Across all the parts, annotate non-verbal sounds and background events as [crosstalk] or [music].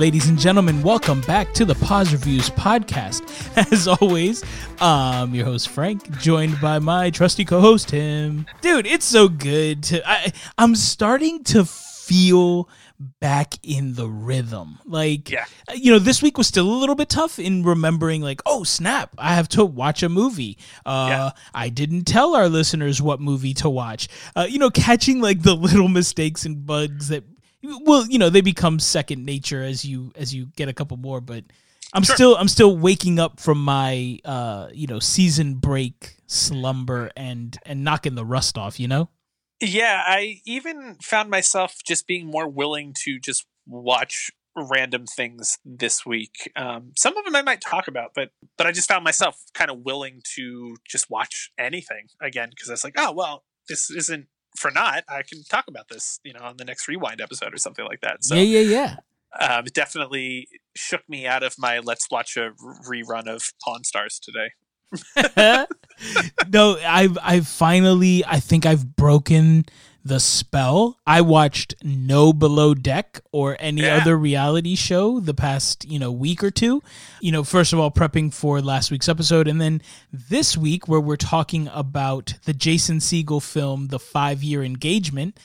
ladies and gentlemen. Welcome back to the Paused Reviews podcast. [laughs] As always, I'm your host Franc, joined by my trusty co-host Tim. Dude, it's so good to. I, I'm starting to feel back in the rhythm. Like, Yeah. you know, this week was still a little bit tough in remembering, like, oh, snap, I have to watch a movie. Uh, Yeah. I didn't tell our listeners what movie to watch. Uh, you know, catching like the little mistakes and bugs that, well, you know, they become second nature as you as you get a couple more. But I'm Sure. still I'm still waking up from my uh, you know season break slumber and and knocking the rust off. You know. Yeah, I even found myself just being more willing to just watch random things this week. Um, some of them I might talk about, but but I just found myself kind of willing to just watch anything again because I was like, oh well, this isn't for not, I can talk about this, you know, on the next rewind episode or something like that. So yeah, yeah, yeah. um, it definitely shook me out of my let's watch a rerun of Pawn Stars today. [laughs] no, I've I've finally I think I've broken the spell. I watched No Below Deck or any Yeah. other reality show the past, you know, week or two. You know, first of all prepping for last week's episode and then this week where we're talking about the Jason Segel film The 5-Year Engagement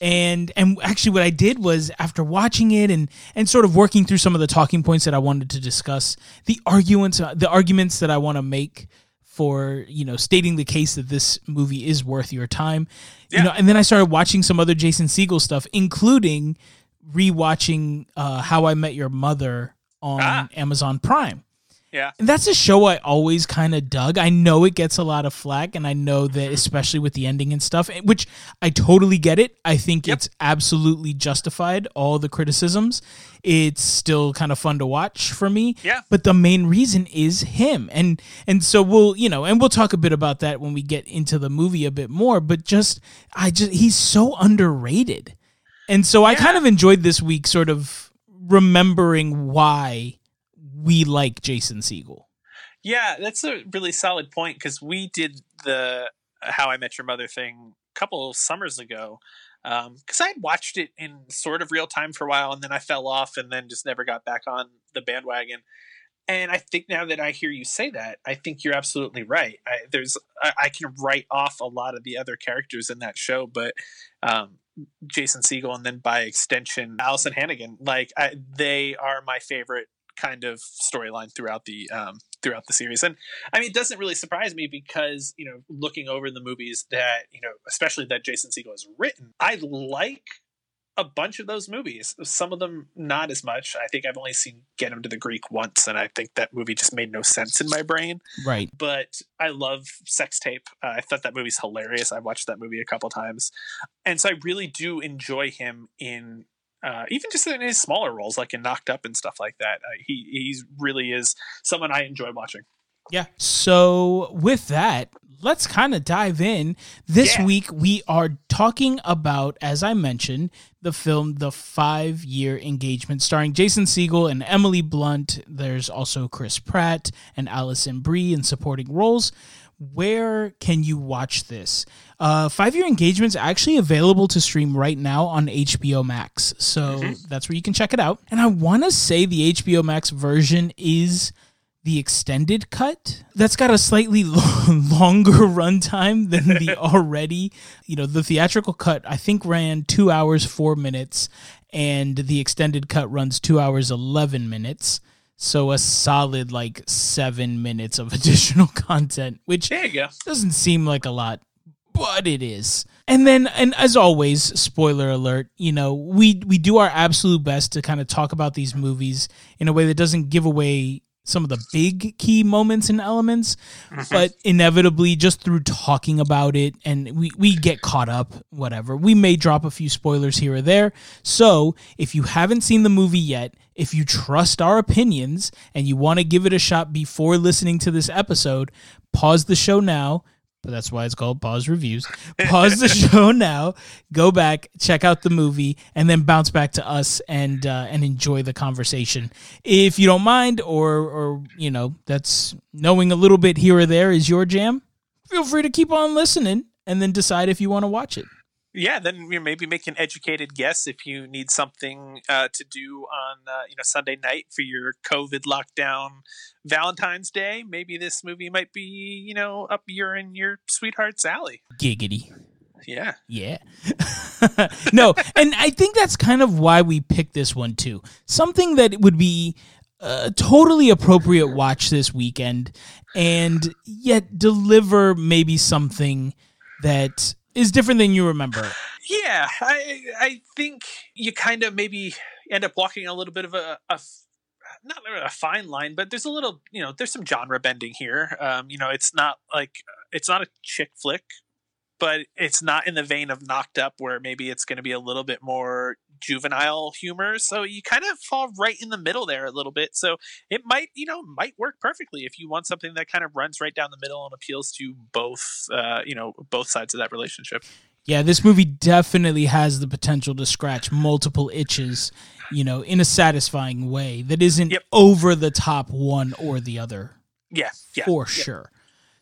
and and actually what I did was after watching it and and sort of working through some of the talking points that I wanted to discuss, the arguments the arguments that I want to make for you know stating the case that this movie is worth your time, you know, and then I started watching some other Jason Segel stuff, including rewatching uh, How I Met Your Mother on Ah. Amazon Prime. Yeah. And that's a show I always kind of dug. I know it gets a lot of flack, and I know that especially with the ending and stuff, eh, which I totally get it. I think Yep. it's absolutely justified. All the criticisms, it's still kind of fun to watch for me. Yeah. But the main reason is him, and and so we'll you know, and we'll talk a bit about that when we get into the movie a bit more. But just I just he's so underrated, and so I kind of enjoyed this week, sort of remembering why we like Jason Segel. Yeah, that's a really solid point because we did the How I Met Your Mother thing a couple summers ago. Because I had watched it in sort of real time for a while, and then I fell off, and then just never got back on the bandwagon. And I think now that I hear you say that, I think you're absolutely right. I, there's I, I can write off a lot of the other characters in that show, but um, Jason Segel and then by extension Alyson Hannigan, like I, they are my favorite kind of storyline throughout the um, throughout the series. And I mean, it doesn't really surprise me because you know, looking over the movies that you know, especially that Jason Segel has written, I like a bunch of those movies. Some of them not as much. I think I've only seen Get Him to the Greek once, and I think that movie just made no sense in my brain. Right. But I love Sex Tape. Uh, I thought that movie's hilarious. I've watched that movie a couple times, and so I really do enjoy him in uh, even just in his smaller roles, like in Knocked Up and stuff like that. Uh, he he's really is someone I enjoy watching. Yeah. So with that, let's kind of dive in. This Yeah. week we are talking about, as I mentioned, the film The Five Year Engagement, starring Jason Segel and Emily Blunt. There's also Chris Pratt and Alison Brie in supporting roles. Where can you watch this? Uh, Five Year Engagement's actually available to stream right now on HBO Max. So that's where you can check it out. And I want to say the HBO Max version is the extended cut that's got a slightly lo- [laughs] longer runtime than the [laughs] already you know the theatrical cut i think ran two hours four minutes and the extended cut runs two hours 11 minutes so a solid like seven minutes of [laughs] additional content which There you go. doesn't seem like a lot but it is. And then and as always spoiler alert you know we we do our absolute best to kind of talk about these movies in a way that doesn't give away some of the big key moments and elements mm-hmm. but inevitably just through talking about it and we, we get caught up whatever. We may drop a few spoilers here or there. So if you haven't seen the movie yet if you trust our opinions and you want to give it a shot before listening to this episode pause the show now but that's why it's called pause reviews. [laughs] Pause the show now go back check out the movie and then bounce back to us and uh, and enjoy the conversation. If you don't mind or or you know that's knowing a little bit here or there is your jam feel free to keep on listening and then decide if you want to watch it yeah, then you maybe make an educated guess if you need something uh, to do on uh, you know Sunday night for your COVID lockdown Valentine's Day. Maybe this movie might be you know up your and your sweetheart's alley. Giggity. Yeah. Yeah. [laughs] no, and I think that's kind of why we picked this one too. Something that would be a totally appropriate watch this weekend and yet deliver maybe something that is different than you remember. Yeah, I I think you kind of maybe end up walking a little bit of a, a not a fine line, but there's a little, you know, there's some genre bending here. Um, you know, it's not like it's not a chick flick, but it's not in the vein of Knocked Up, where maybe it's going to be a little bit more juvenile humor. So you kind of fall right in the middle there a little bit. So it might, you know, might work perfectly if you want something that kind of runs right down the middle and appeals to both, uh, you know, both sides of that relationship. Yeah, this movie definitely has the potential to scratch multiple itches, you know, in a satisfying way that isn't Yep. over the top one or the other. Yeah, yeah, for yeah. sure.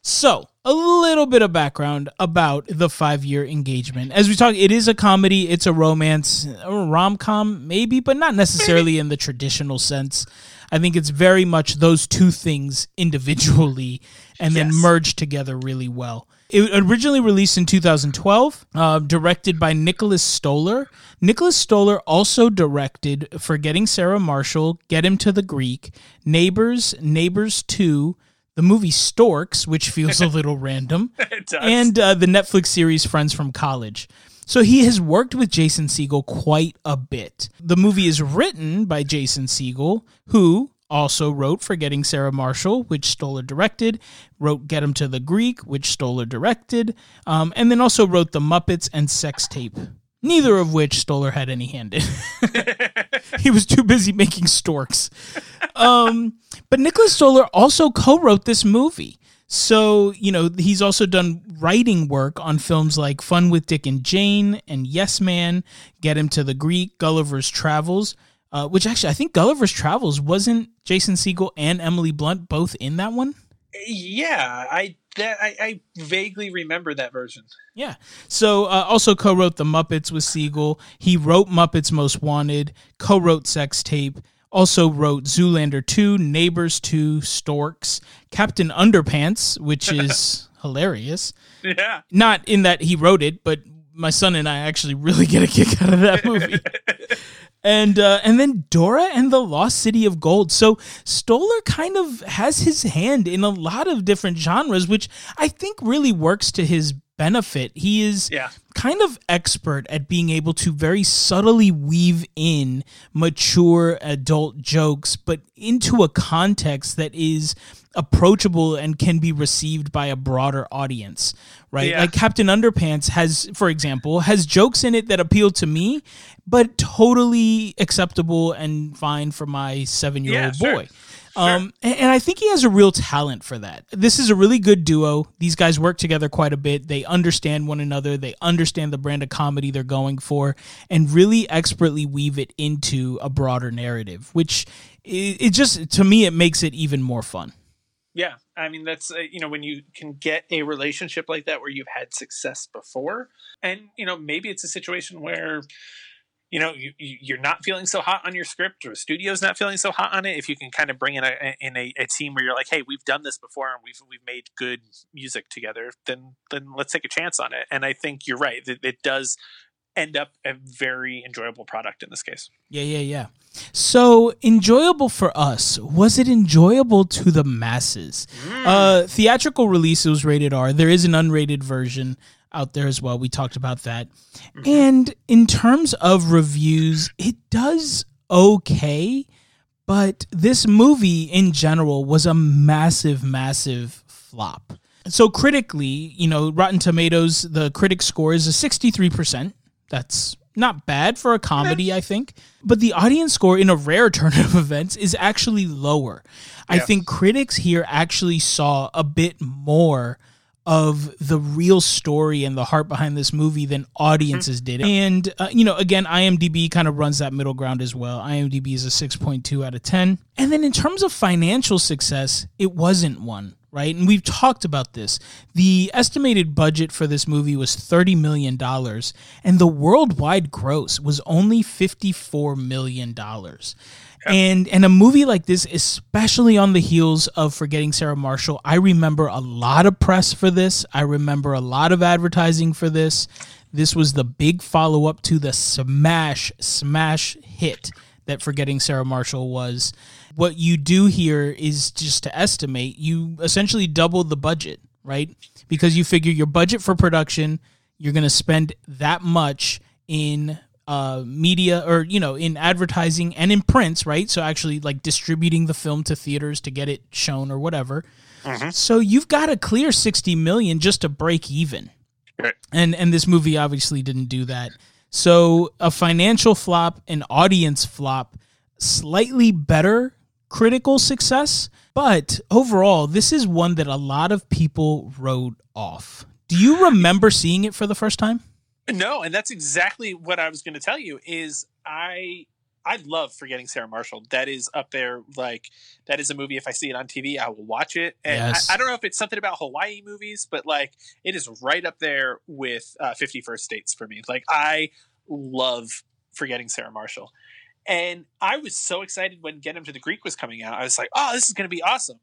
So, a little bit of background about the five year engagement. As we talk, it is a comedy, it's a romance, a rom com, maybe, but not necessarily in the traditional sense. I think it's very much those two things individually and then Yes. merged together really well. It originally released in 2012, uh, directed by Nicholas Stoller. Nicholas Stoller also directed Forgetting Sarah Marshall, Get Him to the Greek, Neighbors, Neighbors 2, the movie Storks, which feels a little [laughs] random, [laughs] It does. and uh, the Netflix series Friends from College. So he has worked with Jason Segel quite a bit. The movie is written by Jason Segel, who also wrote Forgetting Sarah Marshall, which Stoller directed, wrote Get Him to the Greek, which Stoller directed, um, and then also wrote The Muppets and Sex Tape, neither of which Stoller had any hand in. [laughs] he was too busy making storks. Um, but Nicholas Stoller also co-wrote this movie. So, you know, he's also done writing work on films like Fun with Dick and Jane and Yes Man, Get Him to the Greek, Gulliver's Travels, uh, which actually I think Gulliver's Travels wasn't Jason Segel and Emily Blunt both in that one. yeah, I that I, I vaguely remember that version. Yeah. So uh, also co-wrote The Muppets with Segel. He wrote Muppets Most Wanted, co-wrote Sex Tape, also wrote Zoolander 2, Neighbors 2, Storks, Captain Underpants, which [laughs] is hilarious. Yeah. Not in that he wrote it, but my son and I actually really get a kick out of that [laughs] movie. And uh, and then Dora and the Lost City of Gold. So Stoller kind of has his hand in a lot of different genres, which I think really works to his benefit. He is Yeah. kind of expert at being able to very subtly weave in mature adult jokes, but into a context that is approachable and can be received by a broader audience, right? Yeah. Like Captain Underpants has, for example, has jokes in it that appeal to me, but totally acceptable and fine for my seven year old sure. boy. Um, and, and I think he has a real talent for that. This is a really good duo. These guys work together quite a bit. They understand one another. They understand the brand of comedy they're going for, and really expertly weave it into a broader narrative. Which it, it just to me it makes it even more fun. Yeah, I mean that's uh, you know when you can get a relationship like that where you've had success before, and you know maybe it's a situation where you know you, you- you're not feeling so hot on your script or the studio's not feeling so hot on it. If you can kind of bring in a in a, a team where you're like, hey, we've done this before and we've we've made good music together, then then let's take a chance on it. And I think you're right that it does end up a very enjoyable product in this case. Yeah, yeah, yeah. So enjoyable for us. Was it enjoyable to the masses? Uh, theatrical release was rated R. There is an unrated version out there as well. We talked about that. Mm-hmm. And in terms of reviews, it does okay, but this movie in general was a massive, massive flop. So critically, you know, Rotten Tomatoes, the critic score is a 63%. That's not bad for a comedy, I think. But the audience score in a rare turn of events is actually lower. I think critics here actually saw a bit more of the real story and the heart behind this movie than audiences did. And, uh, you know, again, IMDb kind of runs that middle ground as well. IMDb is a 6.2 out of 10. And then in terms of financial success, it wasn't one. Right. And we've talked about this. The estimated budget for this movie was $30 million, and the worldwide gross was only $54 million. And and a movie like this, especially on the heels of Forgetting Sarah Marshall, I remember a lot of press for this. I remember a lot of advertising for this. This was the big follow up to the smash smash hit that Forgetting Sarah Marshall was. What you do here is just to estimate, you essentially double the budget, right? Because you figure your budget for production, you're going to spend that much in uh, media or you know in advertising and in prints right? So actually like distributing the film to theaters to get it shown or whatever. Mhm. so you've got a clear 60 million just to break even. Right. and and this movie obviously didn't do that. So a financial flop an audience flop slightly better critical success but overall this is one that a lot of people wrote off. Do you remember seeing it for the first time [laughs] No, and that's exactly what I was going to tell you. Is I I love Forgetting Sarah Marshall. That is up there. Like that is a movie. If I see it on TV, I will watch it. And Yes. I, I don't know if it's something about Hawaii movies, but like it is right up there with uh, Fifty First Dates for me. Like I love Forgetting Sarah Marshall, and I was so excited when Get Him to the Greek was coming out. I was like, oh, this is going to be awesome.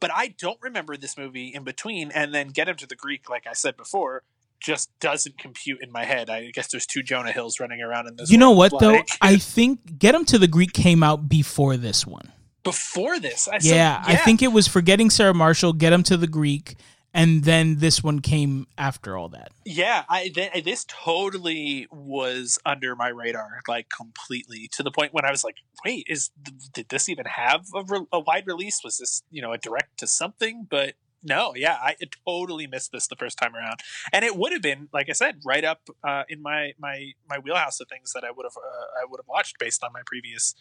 But I don't remember this movie in between, and then Get Him to the Greek, like I said before, just doesn't compute in my head. I guess there's two Jonah Hills running around in this. You know what though? I [laughs] think Get 'em to the Greek came out before this one. before this, I so- Yeah, I think it was Forgetting Sarah Marshall, Get 'em to the Greek, and then this one came after all that. yeah, I th- this totally was under my radar, like completely to the point when I was like, wait, is did this even have a, re- a wide release? Was this you know a direct to something? But no, yeah, I totally missed this the first time around, and it would have been like I said, right up uh, in my my my wheelhouse of things that I would have uh, I would have watched based on my previous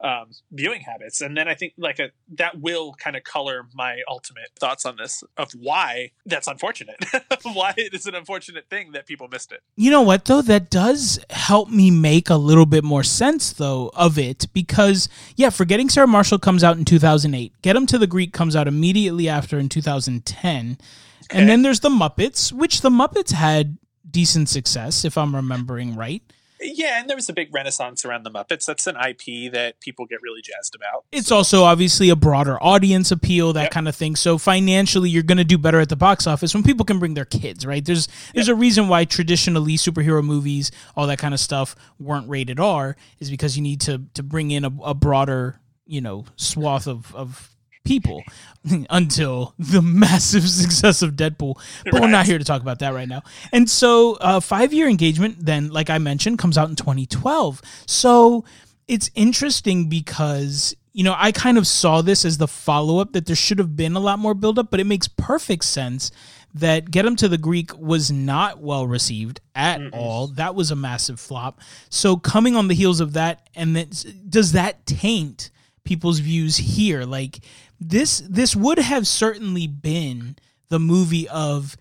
um, viewing habits. And then I think like a that will kind of color my ultimate thoughts on this of why that's unfortunate, [laughs] why it is an unfortunate thing that people missed it. You know what though? That does help me make a little bit more sense though of it because yeah, Forgetting Sarah Marshall comes out in 2008. Get 'em to the Greek comes out immediately after in 2010. Okay. And then there's the Muppets, which the Muppets had decent success if I'm remembering right. Yeah, and there was a big renaissance around the Muppets. That's an IP that people get really jazzed about. It's also obviously a broader audience appeal, that Yep. kind of thing. So financially, you're going to do better at the box office when people can bring their kids, right? There's there's a reason why traditionally superhero movies, all that kind of stuff, weren't rated R, is because you need to to bring in a, a broader, you know, swath of of people [laughs] until the massive [laughs] success of Deadpool. But we're not here to talk about that right now. And so, uh, five year engagement, then, like I mentioned, comes out in 2012. So it's interesting because, you know, I kind of saw this as the follow up that there should have been a lot more build up, but it makes perfect sense that Get 'em to the Greek was not well received at all. That was a massive flop. So coming on the heels of that, and then does that taint people's views here? Like this, this would have certainly been the movie of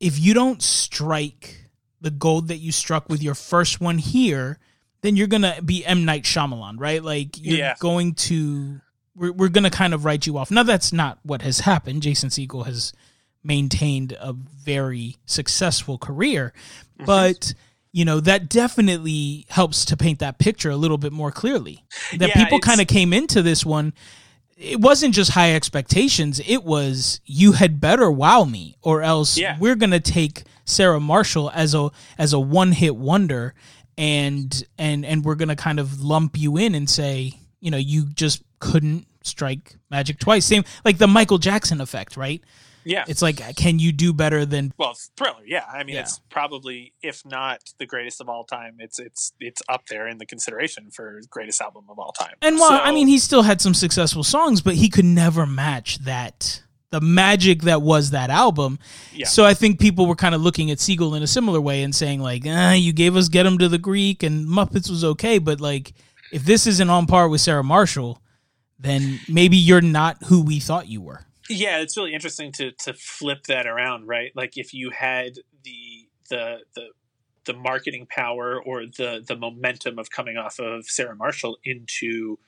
if you don't strike the gold that you struck with your first one here, then you're gonna be M Night Shyamalan, right? Like you're Yeah. going to we're we're gonna kind of write you off. Now that's not what has happened. Jason Segel has maintained a very successful career, Mm-hmm. but you know that definitely helps to paint that picture a little bit more clearly. That Yeah, people kind of came into this one. It wasn't just high expectations. It was you had better wow me, or else Yeah. we're gonna take Sarah Marshall as a as a one hit wonder, and and and we're gonna kind of lump you in and say, you know, you just couldn't strike magic twice. Same like the Michael Jackson effect, right? Yeah. It's like, can you do better than? well, thriller. Yeah, I mean, Yeah. it's probably if not the greatest of all time, it's it's it's up there in the consideration for greatest album of all time. And while So- I mean, he still had some successful songs, but he could never match that the magic that was that album. Yeah. So I think people were kind of looking at Segel in a similar way and saying like, ah, you gave us Get Him to the Greek and Muppets was okay, but like if this isn't on par with Sarah Marshall, then maybe you're not who we thought you were. Yeah, it's really interesting to to flip that around, right? Like if you had the the the the marketing power or the the momentum of coming off of Sarah Marshall into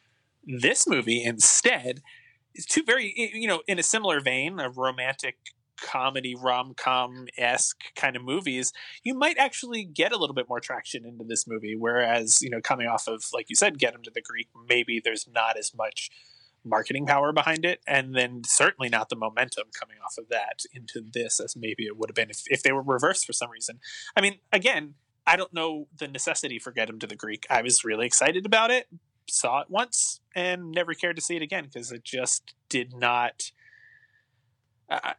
this movie instead, it's two very you know in a similar vein of romantic comedy rom com esque kind of movies, you might actually get a little bit more traction into this movie. Whereas, you know, coming off of, like you said, Get Him to the Greek, maybe there's not as much marketing power behind it. And then certainly not the momentum coming off of that into this as maybe it would have been if, if they were reversed for some reason. I mean, again, I don't know the necessity for Get Him to the Greek. I was really excited about it, saw it once, and never cared to see it again because it just did not uh,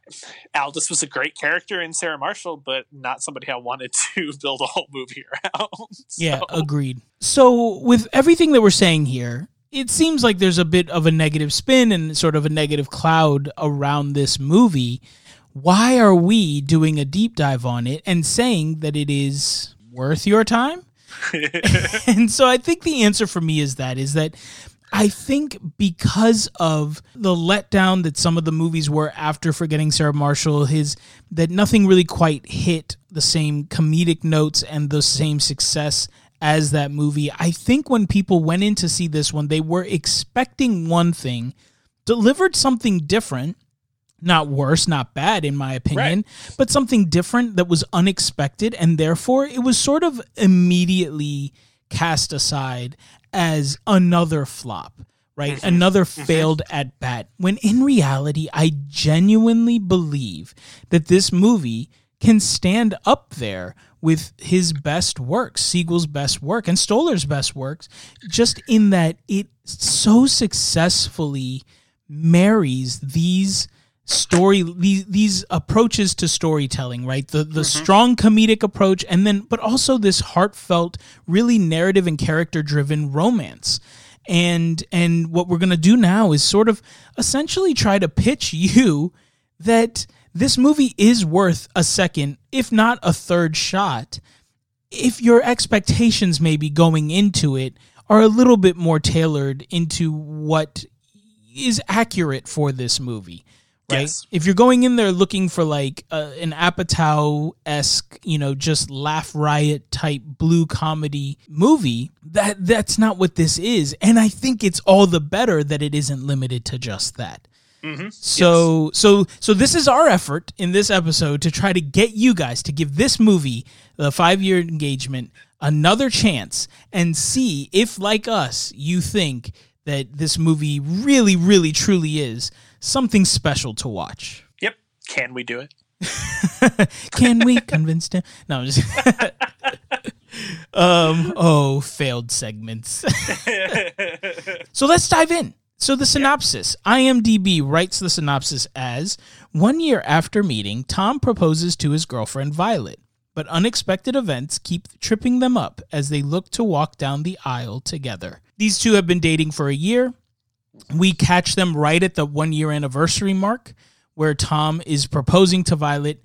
Aldous was a great character in Sarah Marshall, but not somebody I wanted [laughs] to build a whole movie around. [laughs] so. Yeah, agreed. So, with everything that we're saying here, it seems like there's a bit of a negative spin and sort of a negative cloud around this movie. Why are we doing a deep dive on it and saying that it is worth your time? [laughs] and so I think the answer for me is that is that I think because of the letdown that some of the movies were after Forgetting Sarah Marshall, his that nothing really quite hit the same comedic notes and the same success as that movie. I think when people went in to see this one, they were expecting one thing, delivered something different, not worse, not bad in my opinion, right. but something different that was unexpected and therefore it was sort of immediately cast aside as another flop, right? Mm-hmm. Another mm-hmm. failed at bat. When in reality, I genuinely believe that this movie can stand up there with his best works, Segel's best work, and Stoller's best works, just in that it so successfully marries these story these these approaches to storytelling right the the mm-hmm. strong comedic approach and then but also this heartfelt really narrative and character driven romance and and what we're going to do now is sort of essentially try to pitch you that this movie is worth a second if not a third shot if your expectations maybe going into it are a little bit more tailored into what is accurate for this movie right? Yes. If you're going in there looking for like uh, an Apatow esque, you know, just laugh riot type blue comedy movie, that that's not what this is, and I think it's all the better that it isn't limited to just that. Mm-hmm. So yes. so so this is our effort in this episode to try to get you guys to give this movie the five year engagement another chance and see if like us you think that this movie really really truly is something special to watch. Yep. Can we do it? [laughs] Can we convince him? No, I'm just. [laughs] um. Oh, failed segments. [laughs] so let's dive in. So the synopsis IMDb writes the synopsis as one year after meeting, Tom proposes to his girlfriend Violet, but unexpected events keep tripping them up as they look to walk down the aisle together. These two have been dating for a year, we catch them right at the one year anniversary mark where Tom is proposing to Violet.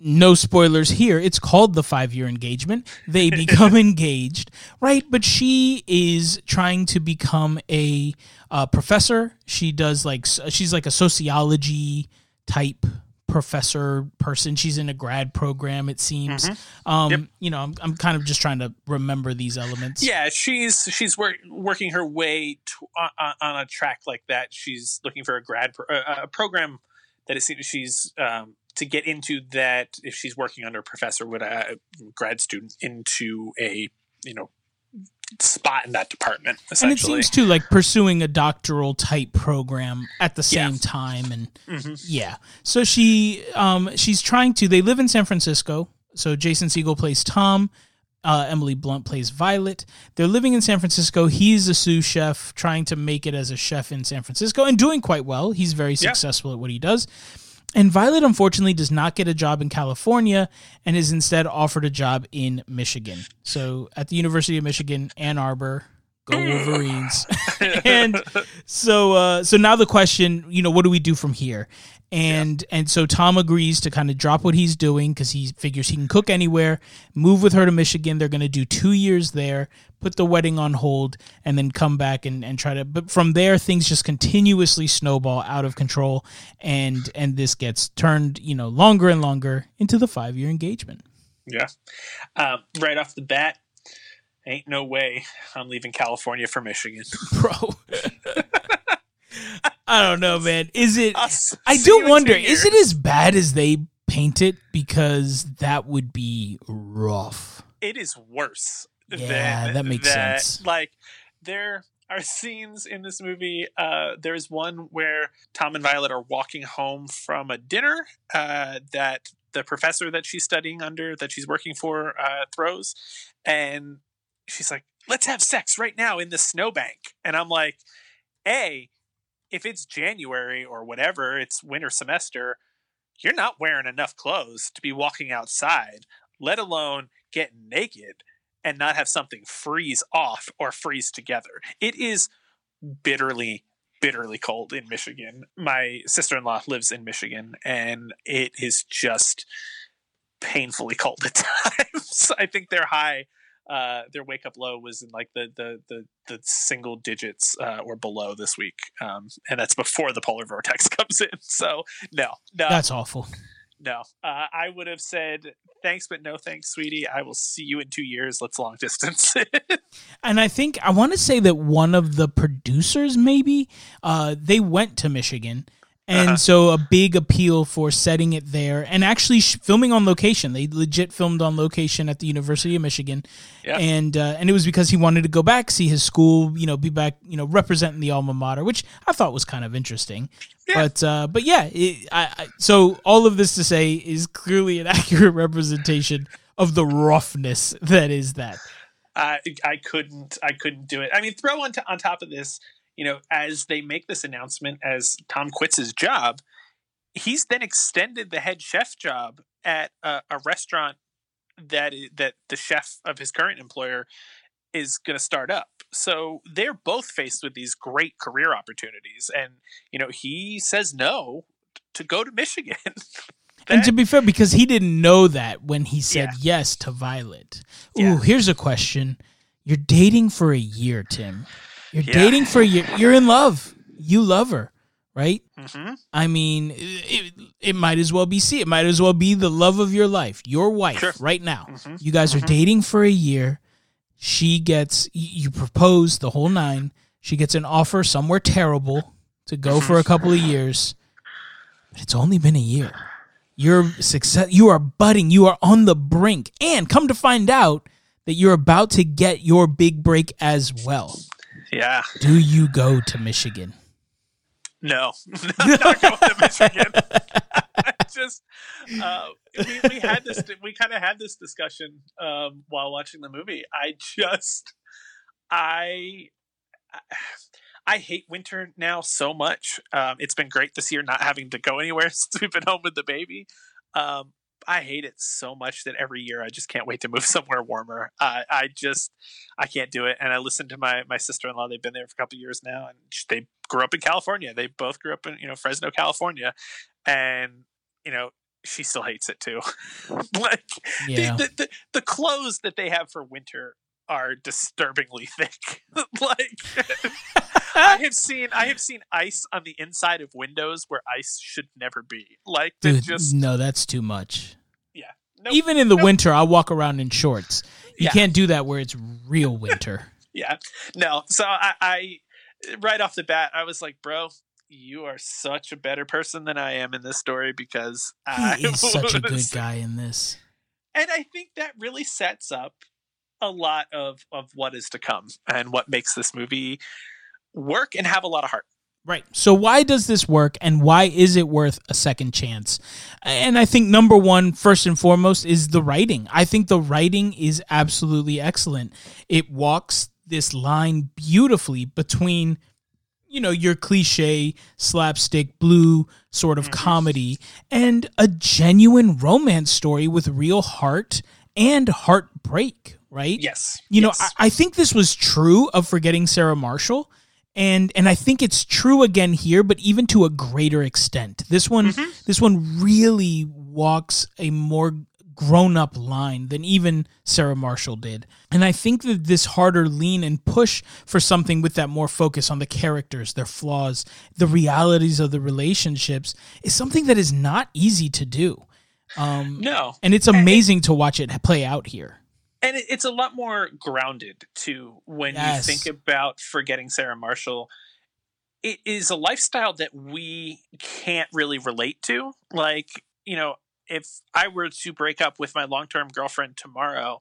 No spoilers here. It's called the five year engagement. They [laughs] become engaged, right? But she is trying to become a uh, professor. She does like, she's like a sociology type professor person. She's in a grad program, it seems. Mm-hmm. Um, yep. You know, I'm, I'm kind of just trying to remember these elements. Yeah, she's she's work, working her way to, on, on, a track like that. She's looking for a grad pro, uh, a program that is she's um, to get into that if she's working under a professor would a grad student into a you know spot in that department. And it seems too like pursuing a doctoral type program at the same yeah. time, and mm-hmm. yeah. So she um she's trying to. They live in San Francisco. So Jason Segel plays Tom. Uh, Emily Blunt plays Violet. They're living in San Francisco. He's a sous chef, trying to make it as a chef in San Francisco and doing quite well. He's very successful yeah. at what he does. And Violet, unfortunately, does not get a job in California and is instead offered a job in Michigan. So at the University of Michigan, Ann Arbor, Go Wolverines. [laughs] and so uh so now the question, you know, what do we do from here? And and so Tom agrees to kind of drop what he's doing because he figures he can cook anywhere, move with her to Michigan. They're gonna do two years there, put the wedding on hold, and then come back and, and try to but from there things just continuously snowball out of control and and this gets turned, you know, longer and longer into the five year engagement. Yeah. Um, right off the bat, ain't no way [laughs] I'm leaving California for Michigan. [laughs] Bro. [laughs] I don't know, man. Is it I do wonder, is it as bad as they paint it? Because that would be rough. It is worse. Yeah, than that makes that. sense. Like there are scenes in this movie. Uh, there's one where Tom and Violet are walking home from a dinner uh, that the professor that she's studying under, that she's working for, uh, throws, and she's like, "Let's have sex right now in the snowbank." And I'm like, "A, if it's January or whatever, it's winter semester." You're not wearing enough clothes to be walking outside, let alone get naked and not have something freeze off or freeze together. It is bitterly, bitterly cold in Michigan. My sister in law lives in Michigan, and it is just painfully cold at [laughs] times. I think their high, uh, their wake up low was in like the the the, the single digits uh, or below this week, um, and that's before the polar vortex [laughs] comes in. So no, no, That's awful. no. Uh, I would have said thanks, but no thanks, sweetie. I will see you in two years. Let's long distance. [laughs] And I think I want to say that one of the producers, maybe, uh, they went to Michigan. And Uh-huh. so a big appeal for setting it there and actually sh- filming on location. They legit filmed on location at the University of Michigan. Yeah. And uh, and it was because he wanted to go back, see his school, you know, be back, you know, representing the alma mater, which I thought was kind of interesting. Yeah. But uh, but yeah, it, I, I, so all of this to say is clearly an [laughs] accurate representation of the roughness that is that. I I couldn't I couldn't do it. I mean, throw on to, on top of this, you know, as they make this announcement, as Tom quits his job, he's then extended the head chef job at a, a restaurant that that the chef of his current employer is going to start up. So they're both faced with these great career opportunities, and you know, he says no to go to Michigan. [laughs] And to be fair, because he didn't know that when he said Yeah. yes to Violet. Ooh, Yeah. here's a question. You're dating for a year, Tim. You're Yeah. dating for a year. You're in love. You love her, right? Mhm. I mean, it, it might as well be see. It might as well be the love of your life, your wife, Sure. right now. Mhm. You guys are Mhm. dating for a year. She gets you propose the whole nine. She gets an offer somewhere terrible to go for a couple of years. But it's only been a year. You're success. You are budding. You are on the brink. And come to find out that you're about to get your big break as well. Yeah. Do you go to Michigan? No, [laughs] I'm not going to Michigan. [laughs] Just uh, we, we had this we kind of had this discussion um, while watching the movie. I just I I hate winter now so much. Um, it's been great this year not having to go anywhere since [laughs] we've been home with the baby. Um, I hate it so much that every year I just can't wait to move [laughs] somewhere warmer. I I just I can't do it. And I listened to my my sister in law. They've been there for a couple years now, and they grew up in California. They both grew up in you know Fresno, California, and you know she still hates it too. [laughs] like Yeah. the, the, the the clothes that they have for winter are disturbingly [laughs] thick. like I [laughs] have seen I have seen ice on the inside of windows where ice should never be. Like Dude, just no, that's too much. yeah. No, Even in the Nope. winter, I walk around in shorts. You Yeah. can't do that where it's real [laughs] winter. yeah. No. So I, I right off the bat I was like, bro, you are such a better person than I am in this story because I He is such a [laughs] good guy in this. and I think that really sets up a lot of of what is to come and what makes this movie work and have a lot of heart. Right. So why does this work and why is it worth a second chance? And I think number 1 first and foremost is the writing. I think the writing is absolutely excellent. It walks this line beautifully between you know your cliche slapstick blue sort of Mhm. comedy and a genuine romance story with real heart and heartbreak right? Yes. You know. I, I think this was true of forgetting Sarah Marshall. And and I think it's true again here, but even to a greater extent. This one Mhm. this one really walks a more grown up line than even Sarah Marshall did. And I think that this harder lean and push for something with that more focus on the characters, their flaws, the realities of the relationships is something that is not easy to do. Um, no. and it's amazing to watch it play out here. And it, it's a lot more grounded too when Yes. you think about forgetting sarah marshall it is a lifestyle that we can't really relate to like you know if i were to break up with my long-term girlfriend tomorrow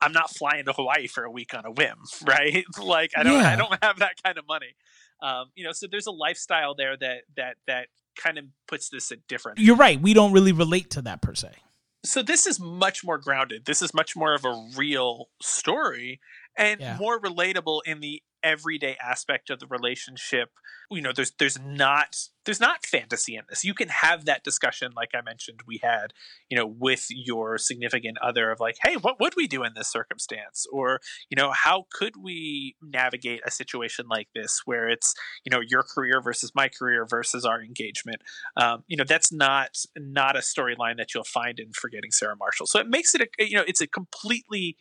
i'm not flying to hawaii for a week on a whim [laughs] right like i don't Yeah. i don't [laughs] have that kind of money um, you know so there's a lifestyle there that that that kind of puts this at different You're right. We don't really relate to that per se. So this is much more grounded. This is much more of a real story and Yeah. more relatable in the everyday aspect of the relationship. You know, there's there's not there's not fantasy in this. You can have that discussion like I mentioned we had, you know, with your significant other of like, "Hey, what would we do in this circumstance?" or, you know, how could we navigate a situation like this where it's, you know, your career versus my career versus our engagement um, you know that's not not a storyline that you'll find in forgetting sarah marshall so it makes it a you know it's a completely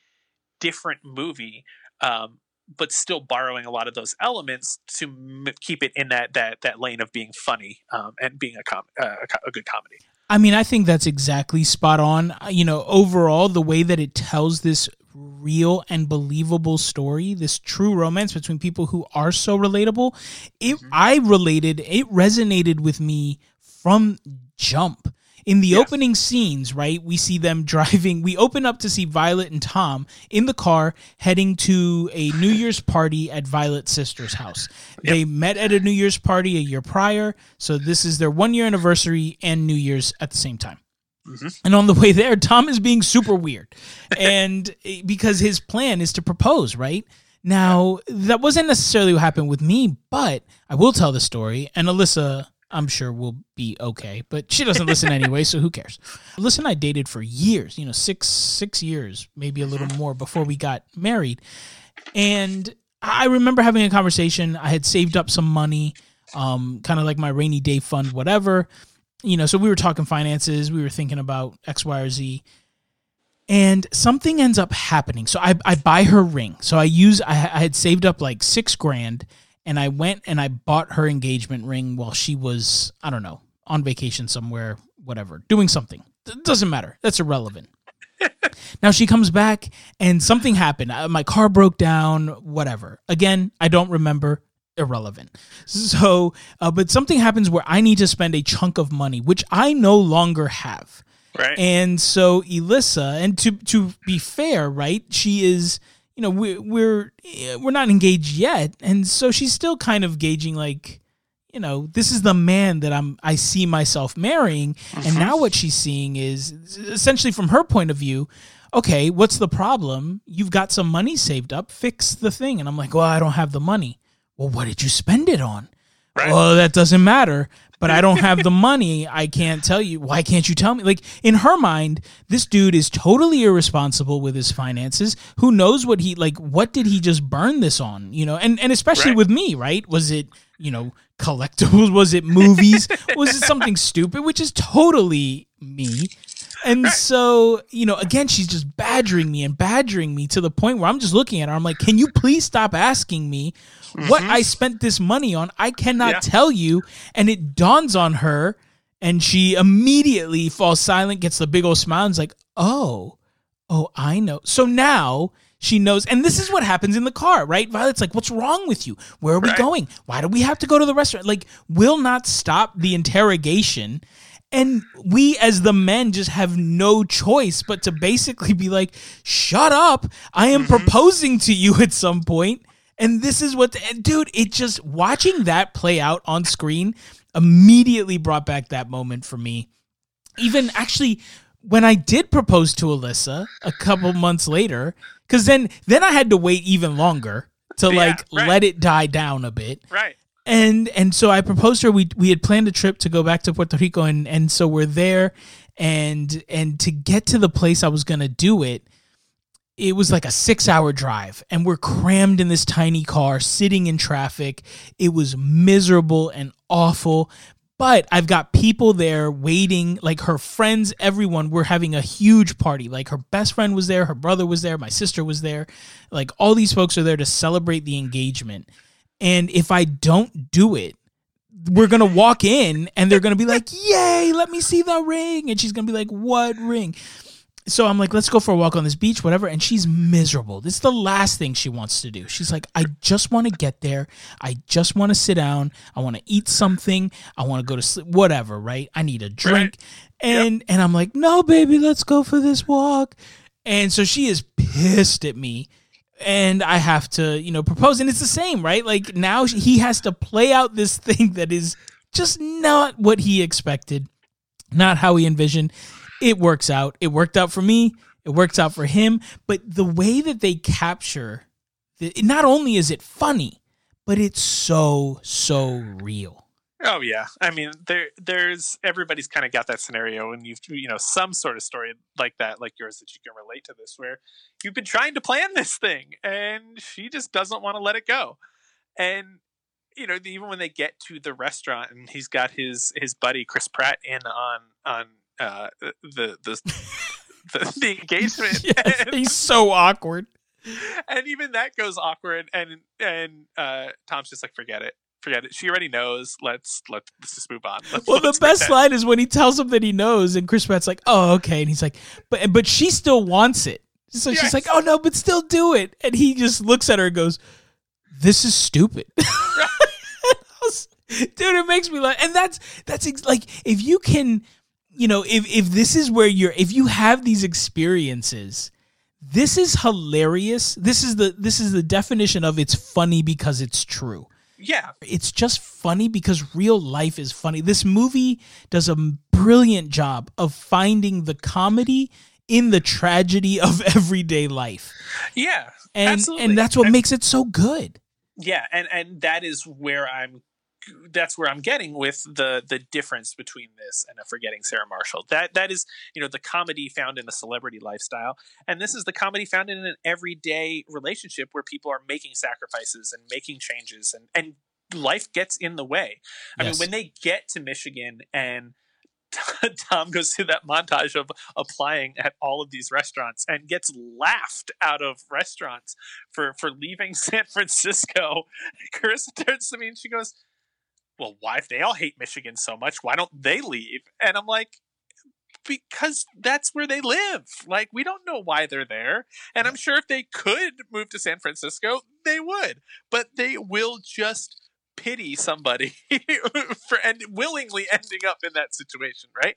different movie um, but still borrowing a lot of those elements to m- keep it in that that that lane of being funny um, and being a, com- uh, a, co- a good comedy I mean, I think that's exactly spot on. Uh, You know, overall, the way that it tells this real and believable story, this true romance between people who are so relatable, it Mhm. I related, it resonated with me from jump. In the Yeah. opening scenes, right, we see them [laughs] driving. We open up to see Violet and Tom in the car heading to a New Year's party at Violet's sister's house. They met at a New Year's party a year prior, so this is their one year anniversary and New Year's at the same time. Mhm. And on the way there, Tom is being super weird, [laughs] and eh, because his plan is to propose, right? Now that wasn't necessarily what happened with me, but I will tell the story, and Alyssa, I'm sure will be okay, but she doesn't listen anyway, so who cares? Listen, I dated for years, you know, six six years, maybe a little more before we got married, and I remember having a conversation. I had saved up some money, um, kind of like my rainy day fund, whatever. You know, so we were talking finances. We were thinking about X, Y, or Z, and something ends up happening. So I, I buy her ring. So I use I, I had saved up like six grand, and I went and I bought her engagement ring while she was I don't know on vacation somewhere, whatever, doing something. It doesn't matter. That's irrelevant. [laughs] Now she comes back and something happened. Uh, My car broke down, whatever. Again, I don't remember. Irrelevant. So, uh, but something happens where I need to spend a chunk of money, which I no longer have. right And so Alyssa, and to to be fair, right? She is, you know, we're we're eh, we're not engaged yet, and so she's still kind of gauging like, you know, this is the man that I'm I see myself marrying, and now what she's seeing is essentially from her point of view. Okay, what's the problem? You've got some money saved up. Fix the thing. And I'm like, well, I don't have the money. Well, what did you spend it on? Right. Well, that doesn't matter. But I don't have the money. I can't tell you. Why can't you tell me? Like in her mind, this dude is totally irresponsible with his finances. Who knows what he like? What did he just burn this on? You know, and and especially Right. with me, right? Was it you know collectibles? Was it movies? was it something stupid? Which is totally me. And so, you know, again, she's just badgering me and badgering me to the point where I'm just looking at her. I'm like, can you please stop asking me what mm-hmm. I spent this money on? I cannot Yeah. tell you. And it dawns on her, and she immediately falls silent, gets the big old smile, and is like, oh, oh, I know. So now she knows. And this is what happens in the car, right? Violet's like, what's wrong with you? Where are we Right. going? Why do we have to go to the restaurant? Like, will not stop the interrogation. And we, as the men, just have no choice but to basically be like, shut up. I am mm-hmm. proposing to you at some point. And this is what, and dude, it just, watching that play out on screen immediately brought back that moment for me. Even actually, when I did propose to Alyssa a couple mm-hmm. months later, because then then I had to wait even longer to Yeah, like right. let it die down a bit Right. And and so I proposed to her. We we had planned a trip to go back to Puerto Rico, and and so we're there, and and to get to the place I was gonna do it, it was like a six hour drive and we're crammed in this tiny car sitting in traffic it was miserable and awful but I've got people there waiting, like her friends, everyone. We're having a huge party. Like her best friend was there, her brother was there, my sister was there. Like all these folks are there to celebrate the engagement. And if I don't do it, we're gonna walk in and they're gonna be like, Yay, let me see the ring. And she's gonna be like, What ring? so I'm like, let's go for a walk on this beach, whatever. And she's miserable. This is the last thing she wants to do. She's like, I just want to get there. I just want to sit down. I want to eat something. I want to go to sleep, whatever, right? I need a drink. Right. And yep. and I'm like, no, baby, let's go for this walk. And so she is pissed at me. And I have to, you know, propose. And it's the same, right? Like now he has to play out this [laughs] thing that is just not what he expected, not how he envisioned it works out. It worked out for me. It works out for him. But the way that they capture, the, not only is it funny, but it's so so real. Oh yeah, I mean there there's everybody's kind of got that scenario, and you've you know some sort of story like that, like yours that you can relate to this, where you've been trying to plan this thing, and she just doesn't want to let it go, and you know even when they get to the restaurant and he's got his his buddy Chris Pratt in on on uh, the the the, the [laughs] engagement. yes, [laughs] and, he's so awkward. And even that goes awkward, and and uh, Tom's just like, forget it, forget it. She already knows. Let's let's, let's just move on. Let's, well, let's the best line is when he tells him that he knows, and Chris Pratt's like, "Oh, okay," and he's like, "But but she still wants it." So yes. she's like, "Oh no, but still do it," and he just looks at her and goes, "This is stupid." [laughs] Dude, it makes me laugh, and that's that's ex- like if you can you know, if if this is where you're if you have these experiences, this is hilarious. This is the this is the definition of it's funny because it's true. Yeah. It's just funny because real life is funny. This movie does a brilliant job of finding the comedy in the tragedy of [laughs] everyday life. Yeah. And absolutely. and that's what makes it so good. Yeah, and and that is where I'm that's where I'm getting with the the difference between this and a Forgetting Sarah Marshall. That that is you know the comedy found in the celebrity lifestyle, and this is the comedy found in an everyday relationship where people are making sacrifices and making changes, and and life gets in the way. I yes. mean, when they get to Michigan and [laughs] Tom goes through that montage of applying at all of these restaurants and gets laughed out of restaurants for for leaving [laughs] San Francisco. Carissa turns to me and she goes, well, why if they all hate Michigan so much, why don't they leave? And I'm like, because that's where they live. Like we don't know why they're there. And I'm sure if they could move to San Francisco, they would. But they will just pity somebody [laughs] for and willingly ending up in that situation, right?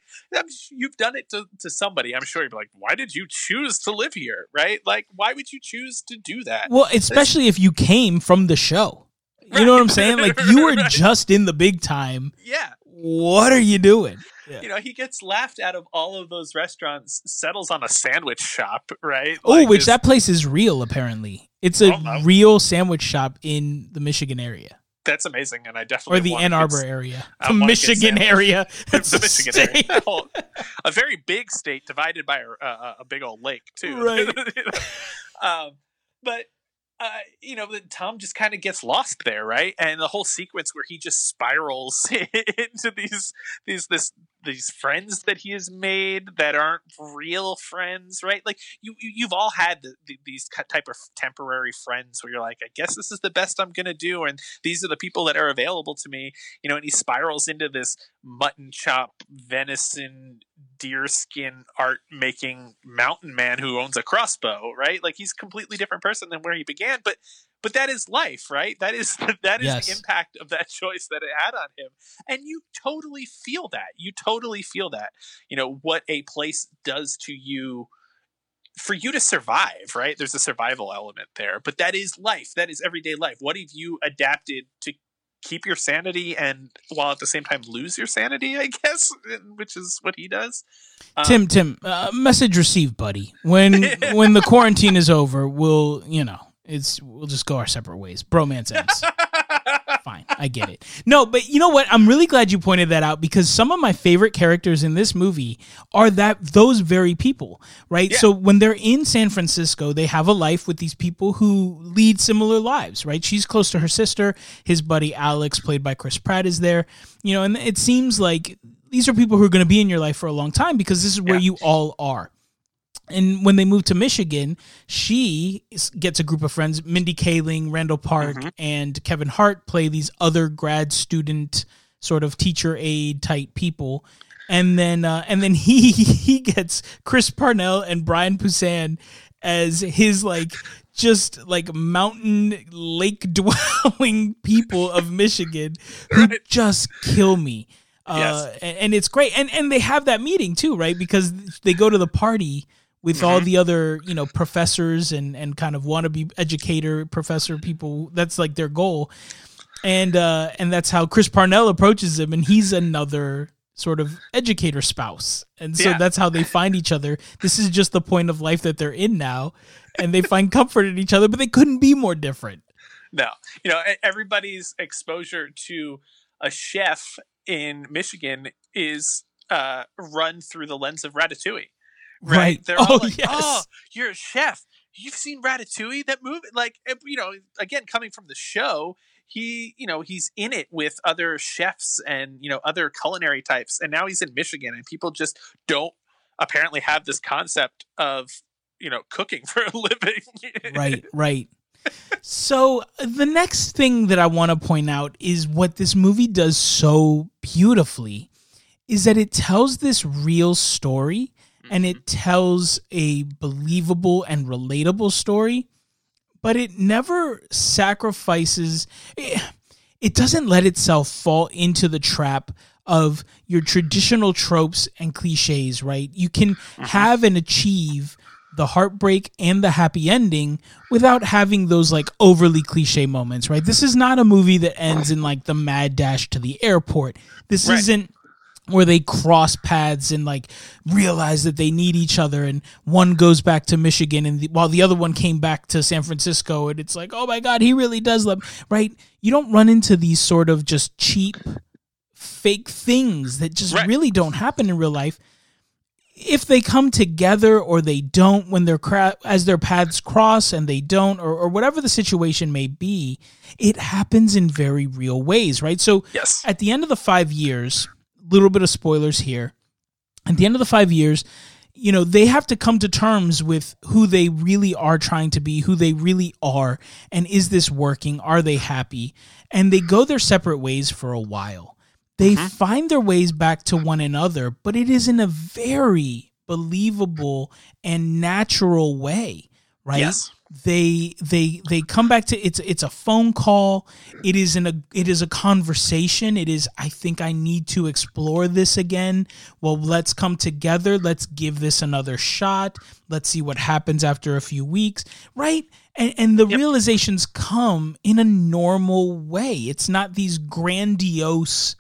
You've done it to, to somebody. I'm sure you'd be like, why did you choose to live here, right? Like, why would you choose to do that? Well, especially if you came from the show. You know what I'm saying? Like you were right. [laughs] just in the big time. Yeah. What are you doing? Yeah. You know, he gets laughed out of all of those restaurants, settles on a sandwich shop, right? Oh, like which that place is real apparently. It's a oh, real sandwich shop in the Michigan area. That's amazing, and I definitely or the Ann Arbor area, the [laughs] Michigan area, the Michigan state. area, a very big state divided by a, a, a big old lake too. Right. [laughs] um, but uh, you know, Tom just kind of gets lost there, right? And the whole sequence where he just spirals [laughs] into these these this these friends that he has made that aren't real friends, right? Like you, you've all had the, the, these type of temporary friends where you're like, I guess this is the best I'm gonna do, and these are the people that are available to me, you know. And he spirals into this mutton chop, venison, deerskin art making mountain man who owns a crossbow, right? Like he's completely different person than where he began, but but that is life right? That is [laughs] that is yes. the impact of that [laughs] choice that it had on him. And you totally feel that. You totally feel that you know what a place does to you for you to survive right? There's a survival element there but that is life. That is everyday life. What have you adapted to keep your sanity and while at the same time lose your sanity i [laughs] guess which is what he does? Um, tim tim uh, message received buddy. When when the quarantine is over we'll you know it's we'll just go our separate ways. Bromance ends. [laughs] fine. I get it. No, but you know what? I'm really glad you pointed that out because some of my favorite characters in this movie are that those very people, right? Yeah. So when they're in San Francisco, they have a life with these people who lead similar lives, right? She's close to her sister. His buddy Alex, played by Chris Pratt, is there. You know, and it seems like these are people who are going to be in your life for a long time because this is where Yeah. you all are. And when they move to Michigan, she gets a group of friends. Mindy Kaling, Randall Park, Mhm. and Kevin Hart play these other grad student sort of teacher aide type people. And then uh, and then [laughs] he he gets Chris Parnell and Brian Posehn as his like just like mountain lake [laughs] dwelling people of Michigan who Right. just kill me. Uh, Yes. and, and it's great. And and they have that meeting too, right? Because they go to the party with all Mhm. the other, you know, professors and and kind of wannabe educator professor people. That's like their goal. And uh and that's how Chris Parnell approaches him and he's another sort of educator spouse. And so Yeah. that's how they find each other. This is just the point of life that they're in now and they find comfort in each other, but they couldn't be more different. No, you know, everybody's exposure to a chef in Michigan is uh, run through the lens of Ratatouille. Right? Right. They're Oh, all like, yes. "Oh, you're a chef. You've seen Ratatouille? That movie, like, eh, you know, again, coming from the show, he, you know, he's in it with other chefs and you know other culinary types, and now he's in Michigan, and people just don't apparently have this concept of you know cooking [laughs] for a living. right, right. So the next thing that I want to point out is what this movie does so beautifully is that it tells this real story and it mm-hmm. tells a believable and relatable story, but it never sacrifices it, it doesn't let itself fall into the trap of your traditional tropes and cliches, right? You can mm-hmm. have and achieve the heartbreak and the happy ending without having those like overly cliche moments, right? This is not a movie that ends in like the mad dash to the airport. This Right. isn't where they cross paths and like realize that they need each other and one goes back to Michigan and the, while the other one came back to San Francisco and it's like oh my god he really does love right? You don't run into these sort of just cheap fake things that just Right. really don't happen in real life. If they come together or they don't when they're cra- as their paths cross and they don't or, or whatever the situation may be it happens in very real ways right? So yes, at the end of the five years, little bit of spoilers here. At the end of the five years, you know, they have to come to terms with who they really are trying to be, who they really are, and is this working? Are they happy? And they go their separate ways for a while. They Mhm. find their ways back to one another, but it is in a very believable and natural way, right? yes, they they they come back to it's it's a phone call. It is in a it is a conversation. It is i think i need to explore this again. Well let's come together. Let's give this another shot. Let's see what happens after a few weeks right? And and the Yep. realizations come in a normal way. It's not these grandiose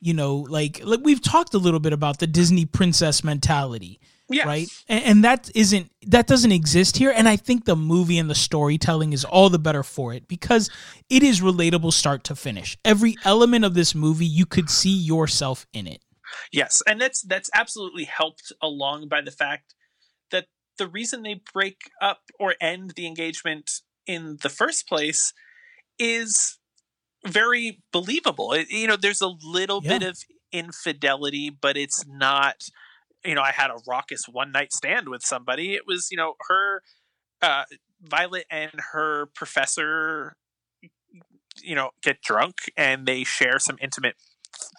you know like like we've talked a little bit about the disney princess mentality yes. right and, and that isn't that doesn't exist here and i think the movie and the storytelling is all the better for it because it is relatable start to finish every element of this movie you could see yourself in it Yes, and that's that's absolutely helped along by the fact that the reason they break up or end the engagement in the first place is very believable. It, you know, there's a little bit of infidelity, but it's not. You know, I had a raucous one night stand with somebody. It was, you know, her, uh, Violet and her professor, you know, get drunk and they share some intimate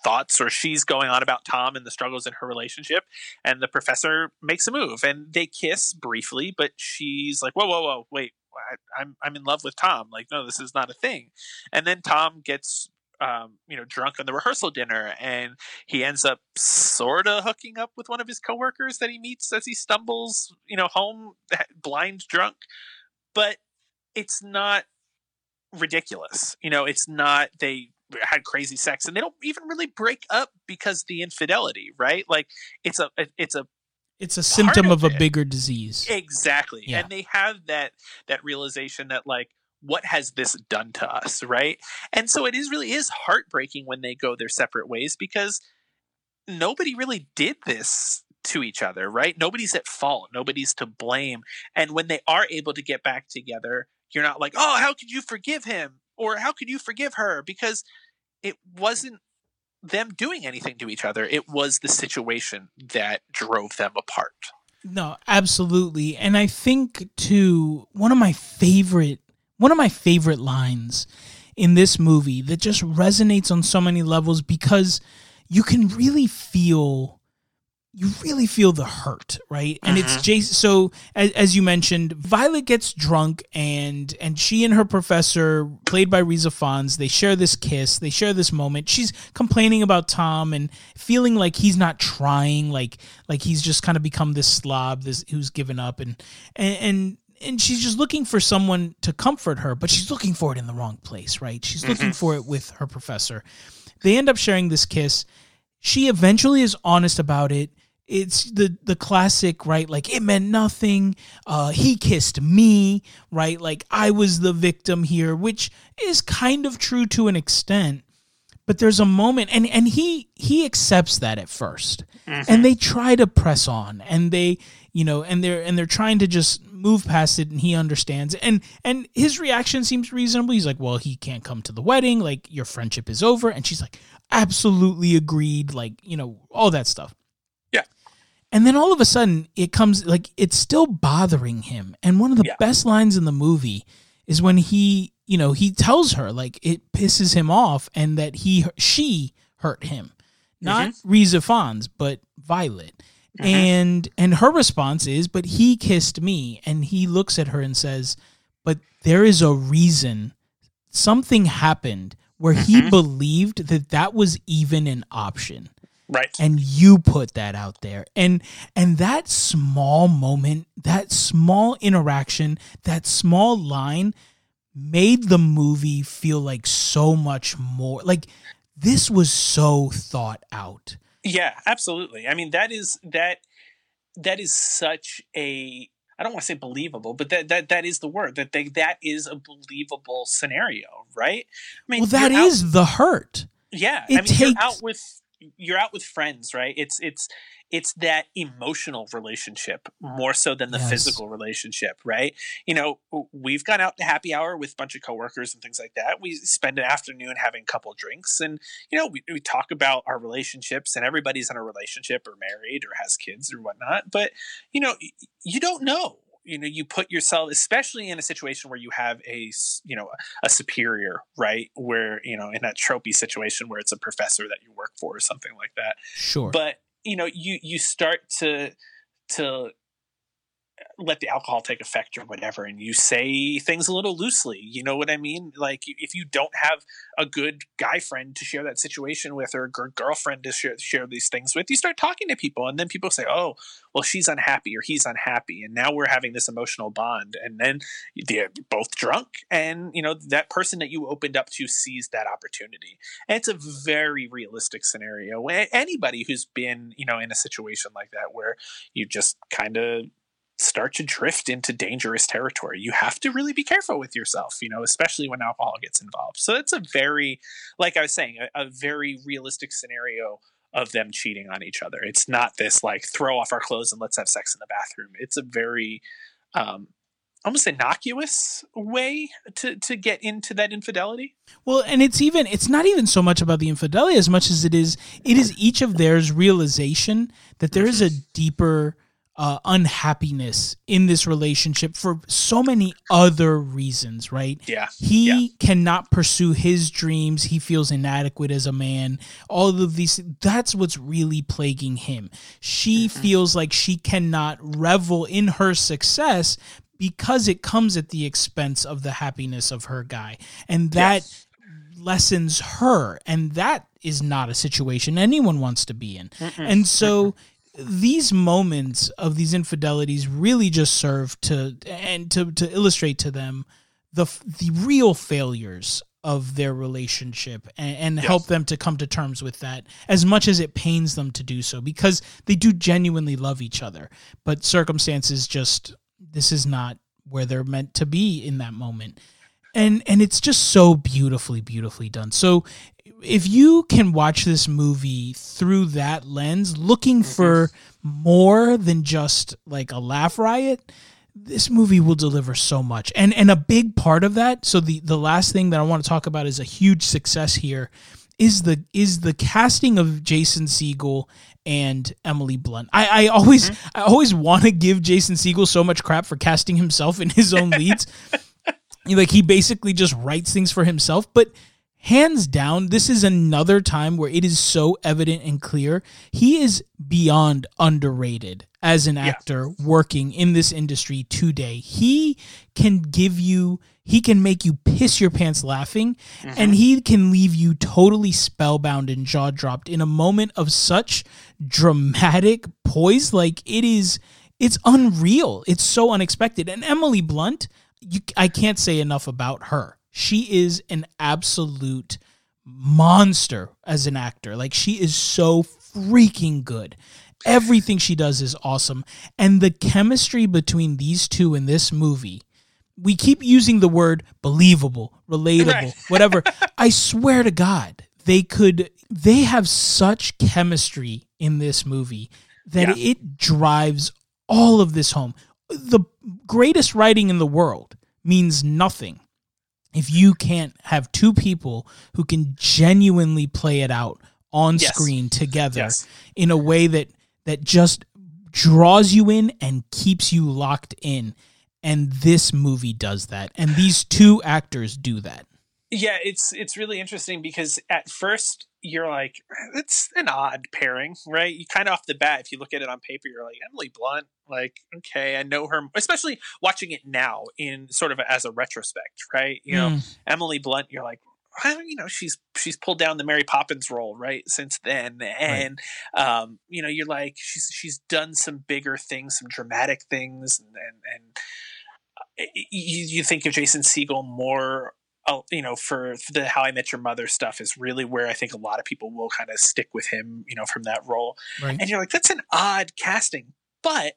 thoughts or she's going on about Tom and the struggles in her relationship and the professor makes a move and they kiss briefly but she's like whoa whoa whoa wait I, I'm I'm in love with Tom like no this is not a thing and then Tom gets um, you know drunk on the rehearsal dinner and he ends up sort of hooking up with one of his coworkers that he meets as he stumbles you know home [laughs] blind drunk. But it's not ridiculous you know it's not they had crazy sex and they don't even really break up because the infidelity right? Like it's a it's a it's a symptom of of, a bigger disease. Exactly. Yeah. and they have that that realization that like what has this done to us, right? And so it is really is heartbreaking when they go their separate ways because nobody really did this to each other, right? Nobody's at fault, nobody's to blame. And when they are able to get back together, you're not like, "Oh, how could you forgive him?" or "How could you forgive her?" because it wasn't them doing anything to each other. It was the situation that drove them apart. No, absolutely. And I think too one of my favorite one of my favorite lines in this movie that just resonates on so many levels because you can really feel you really feel the hurt, right? And mm-hmm. it's Jason. So as, as, you mentioned, Violet gets drunk, and and she and her professor, played by Rhys Ifans, they share this kiss. They share this moment. She's complaining about Tom and feeling like he's not trying, like like he's just kind of become this slob, this who's given up, and and. and and she's just looking for someone to comfort her, but she's looking for it in the wrong place, right? She's mm-hmm. looking for it with her professor. They end up sharing this kiss. She eventually is honest about it it's the the classic right like it meant nothing uh he kissed me right like i was the victim here which is kind of true to an extent but there's a moment and and he he accepts that at 1st mm-hmm. and they try to press on and they you know and they're and they're trying to just move past it and he understands and and his reaction seems reasonable he's like well he can't come to the wedding like your friendship is over and she's like absolutely agreed like you know all that stuff yeah and then all of a sudden, it comes like it's still bothering him. And one of the yeah. best lines in the movie is when he, you know, he tells her like it pisses him off and that he she hurt him, not mm-hmm. Rhys Ifans, but Violet. Mm-hmm. And and her response is, "But he kissed me." And he looks at her and says, "But there is a reason. Something happened where mm-hmm. he believed that that was even an option." right and you put that out there and and that small moment that small interaction that small line made the movie feel like so much more like this was so thought out yeah absolutely i mean that is that that is such a I don't want to say believable, but that that that is the word that they that is a believable scenario, right? I mean, well, that is out, the hurt. Yeah, it I mean, takes... you're out with you're out with friends, right? It's it's it's that emotional relationship more so than the yes. physical relationship, right? You know, we've gone out to happy hour with a bunch of coworkers and things like that. We spend an afternoon having a couple drinks and, you know, we, we talk about our relationships and everybody's in a relationship or married or has kids or whatnot. But, you know, you don't know you know you put yourself especially in a situation where you have a you know a superior right where you know in that tropey situation where it's a professor that you work for or something like that sure but you know you you start to to let the alcohol take effect or whatever and you say things a little loosely you know what i mean? Like if you don't have a good guy friend to share that situation with or a girlfriend to share, share these things with you start talking to people and then people say oh well she's unhappy or he's unhappy and now we're having this emotional bond and then they're both drunk and you know that person that you opened up to sees that opportunity. And it's a very realistic scenario. Anybody who's been you know in a situation like that where you just kind of start to drift into dangerous territory. You have to really be careful with yourself, you know, especially when alcohol gets involved. So it's a very, like I was saying, a, a very realistic scenario of them cheating on each other. It's not this like throw off our clothes and let's have sex in the bathroom. It's a very um, almost innocuous way to to get into that infidelity. Well, and it's even it's not even so much about the infidelity as much as it is it is each of theirs realization that there is a deeper uh, unhappiness in this relationship for so many other reasons, right? Yeah. He yeah. cannot pursue his dreams. He feels inadequate as a man. All of these, that's what's really plaguing him. She mm-hmm. feels like she cannot revel in her success because it comes at the expense of the happiness of her guy. And that. Yes lessens her and that is not a situation anyone wants to be in Mm-mm. and so these moments of these infidelities really just serve to and to to illustrate to them the the real failures of their relationship and, and yes. help them to come to terms with that as much as it pains them to do so because they do genuinely love each other. But circumstances just this is not where they're meant to be in that moment. And and it's just so beautifully beautifully done. So if you can watch this movie through that lens looking Mm-hmm. for more than just like a laugh riot this movie will deliver so much. And and a big part of that so the the last thing that i want to talk about is a huge success here is the is the casting of jason Segel and emily blunt. I i always i always want to give jason Segel so much crap for casting himself in his own leads. [laughs] Like he basically just writes things for himself but hands down this is another time where it is so evident and clear he is beyond underrated as an actor working in this industry today. He can give you he can make you piss your pants laughing mm-hmm. and he can leave you totally spellbound and jaw dropped in a moment of such dramatic poise. Like it is it's unreal. It's so unexpected. And emily blunt you, I can't say enough about her. She is an absolute monster as an actor. Like she is so freaking good. Everything she does is awesome. And the chemistry between these two in this movie, we keep using the word believable, relatable, Right. [laughs] whatever. I swear to God, they could they have such chemistry in this movie that Yeah. it drives all of this home. The greatest writing in the world means nothing if you can't have two people who can genuinely play it out on Yes. screen together Yes. in a way that that just draws you in and keeps you locked in and this movie does that and these two actors do that Yeah, it's it's really interesting because at first you're like, it's an odd pairing, right? You kind of off the bat, if you look at it on paper, you're like Emily Blunt, like okay, I know her, especially watching it now in sort of as a retrospect, right? You know, Mm, Emily Blunt, you're like, you know, she's she's pulled down the Mary Poppins role, right? Since then, and um, you know, you're like, she's she's done some bigger things, some dramatic things, and and, and uh, you, you think of Jason Segel more. You know, for, for the How I Met Your Mother stuff is really where I think a lot of people will kind of stick with him. You know, from that role, right and you're like, that's an odd casting, but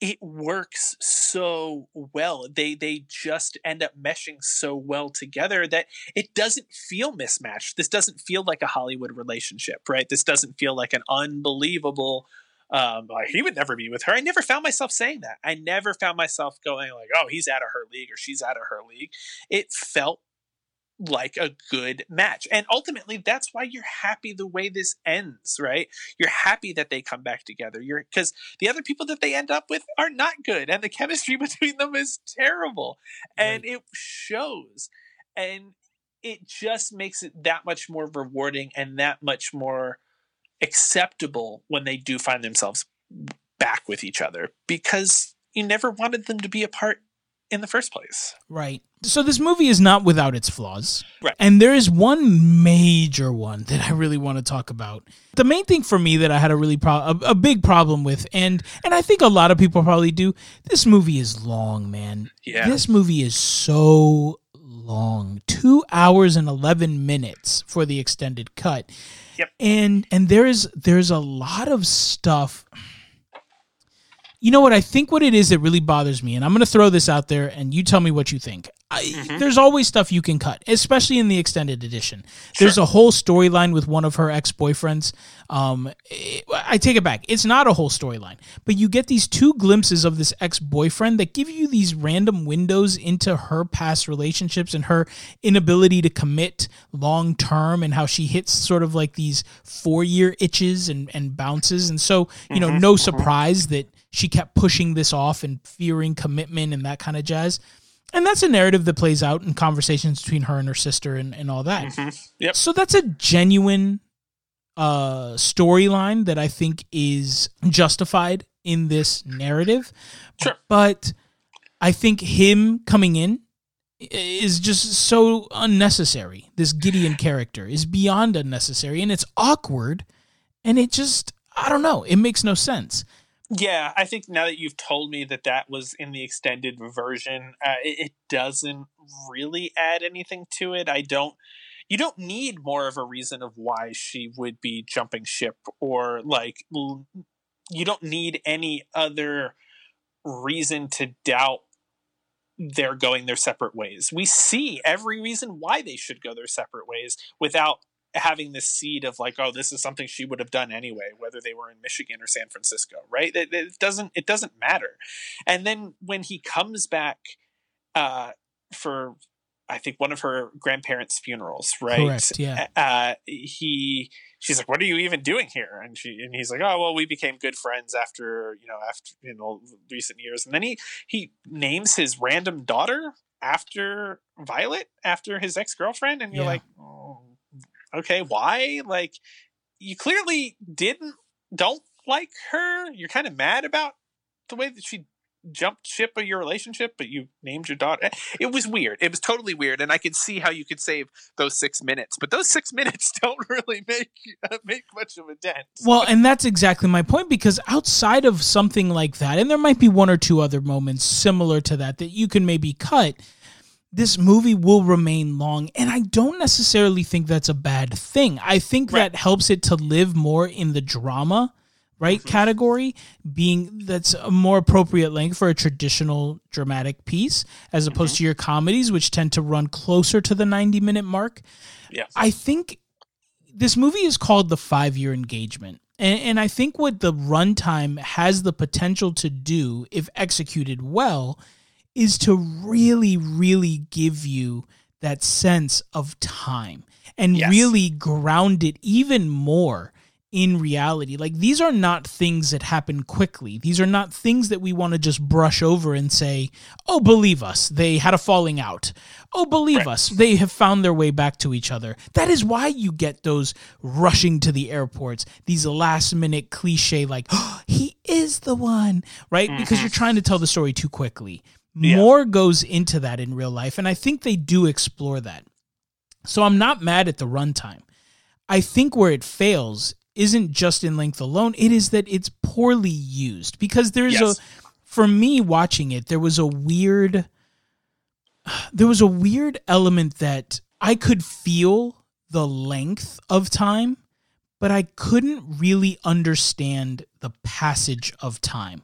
it works so well. They they just end up meshing so well together that it doesn't feel mismatched. This doesn't feel like a Hollywood relationship, right? This doesn't feel like an unbelievable. Um, like he would never be with her. I never found myself saying that. I never found myself going like, "Oh, he's out of her league" or "She's out of her league." It felt like a good match. And ultimately that's why you're happy the way this ends, right? You're happy that they come back together. You're cuz the other people that they end up with are not good and the chemistry [laughs] between them is terrible. And it shows. And it just makes it that much more rewarding and that much more acceptable when they do find themselves back with each other because you never wanted them to be apart in the first place. Right. So this movie is not without its flaws. Right. And there is one major one that I really want to talk about. The main thing for me that I had a really pro- a, a big problem with and and I think a lot of people probably do, this movie is long, man. Yeah. This movie is so long. 2 hours and 11 minutes for the extended cut. Yep. And and there is there's a lot of stuff you know what? I think what it is that really bothers me, and I'm going to throw this out there, and you tell me what you think. I, Mm-hmm. There's always stuff you can cut, especially in the extended edition. There's a whole storyline with one of her ex boyfriends. Um, it- I take it back. It's not a whole storyline, but you get these two glimpses of this ex boyfriend that give you these random windows into her past relationships and her inability to commit long term, and how she hits sort of like these four year itches and, and bounces. And so, you know, no surprise that she kept pushing this off and fearing commitment and that kind of jazz. And that's a narrative that plays out in conversations between her and her sister and, and all that. Yep. So that's a genuine uh, storyline that I think is justified in this narrative. Sure. But I think him coming in is just so unnecessary. This Gideon character is beyond unnecessary and it's awkward and it just, I don't know, it makes no sense. Yeah, I think now that you've told me that that was in the extended version, uh, it, it doesn't really add anything to it. I don't. You don't need more of a reason of why she would be jumping ship, or like you don't need any other reason to doubt they're going their separate ways. We see every reason why they should go their separate ways without having this seed of like, oh, this is something she would have done anyway, whether they were in Michigan or San Francisco, right? It, it doesn't it doesn't matter. And then when he comes back uh, for I think one of her grandparents' funerals, right? Correct, yeah. Uh, he, she's like, "What are you even doing here?" And she, and he's like, "Oh, well, we became good friends after you know after you know recent years." And then he he names his random daughter after Violet, after his ex girlfriend, and you're yeah. like, oh, okay, why? Like, you clearly didn't don't like her. You're kind of mad about the way that she jumped ship of your relationship, but you named your daughter. Eh, it was weird. It was totally weird, and I could see how you could save those six minutes, but those six [laughs] minutes don't really make uh, make much of a dent. Well, and that's exactly my point because outside of something like that, and there might be one or two other moments similar to that that you can maybe cut. This movie will remain long, and I don't necessarily think that's a bad thing. I think right. that helps it to live more in the drama right mm-hmm. category being that's a more appropriate length for a traditional dramatic piece as opposed mm-hmm. to your comedies which tend to run closer to the 90 minute mark yeah i think this movie is called the five year engagement and, and i think what the runtime has the potential to do if executed well is to really really give you that sense of time and yes. really ground it even more in reality. Like these are not things that happen quickly. These are not things that we want to just brush over and say, "Oh, believe us, they had a falling out." Oh, believe right. us, they have found their way back to each other. That is why you get those rushing to the airports, these last minute cliche like, oh, [gasps] "He is the one," right? Mm-hmm. Because you're trying to tell the story too quickly. Yeah. More goes into that in real life, and I think they do explore that. So I'm not mad at the runtime. I think where it fails isn't just in length alone, it is that it's poorly used because there's yes. a for me watching it, there was a weird [sighs] there was a weird element that I could feel the length of time, but I couldn't really understand the passage of time.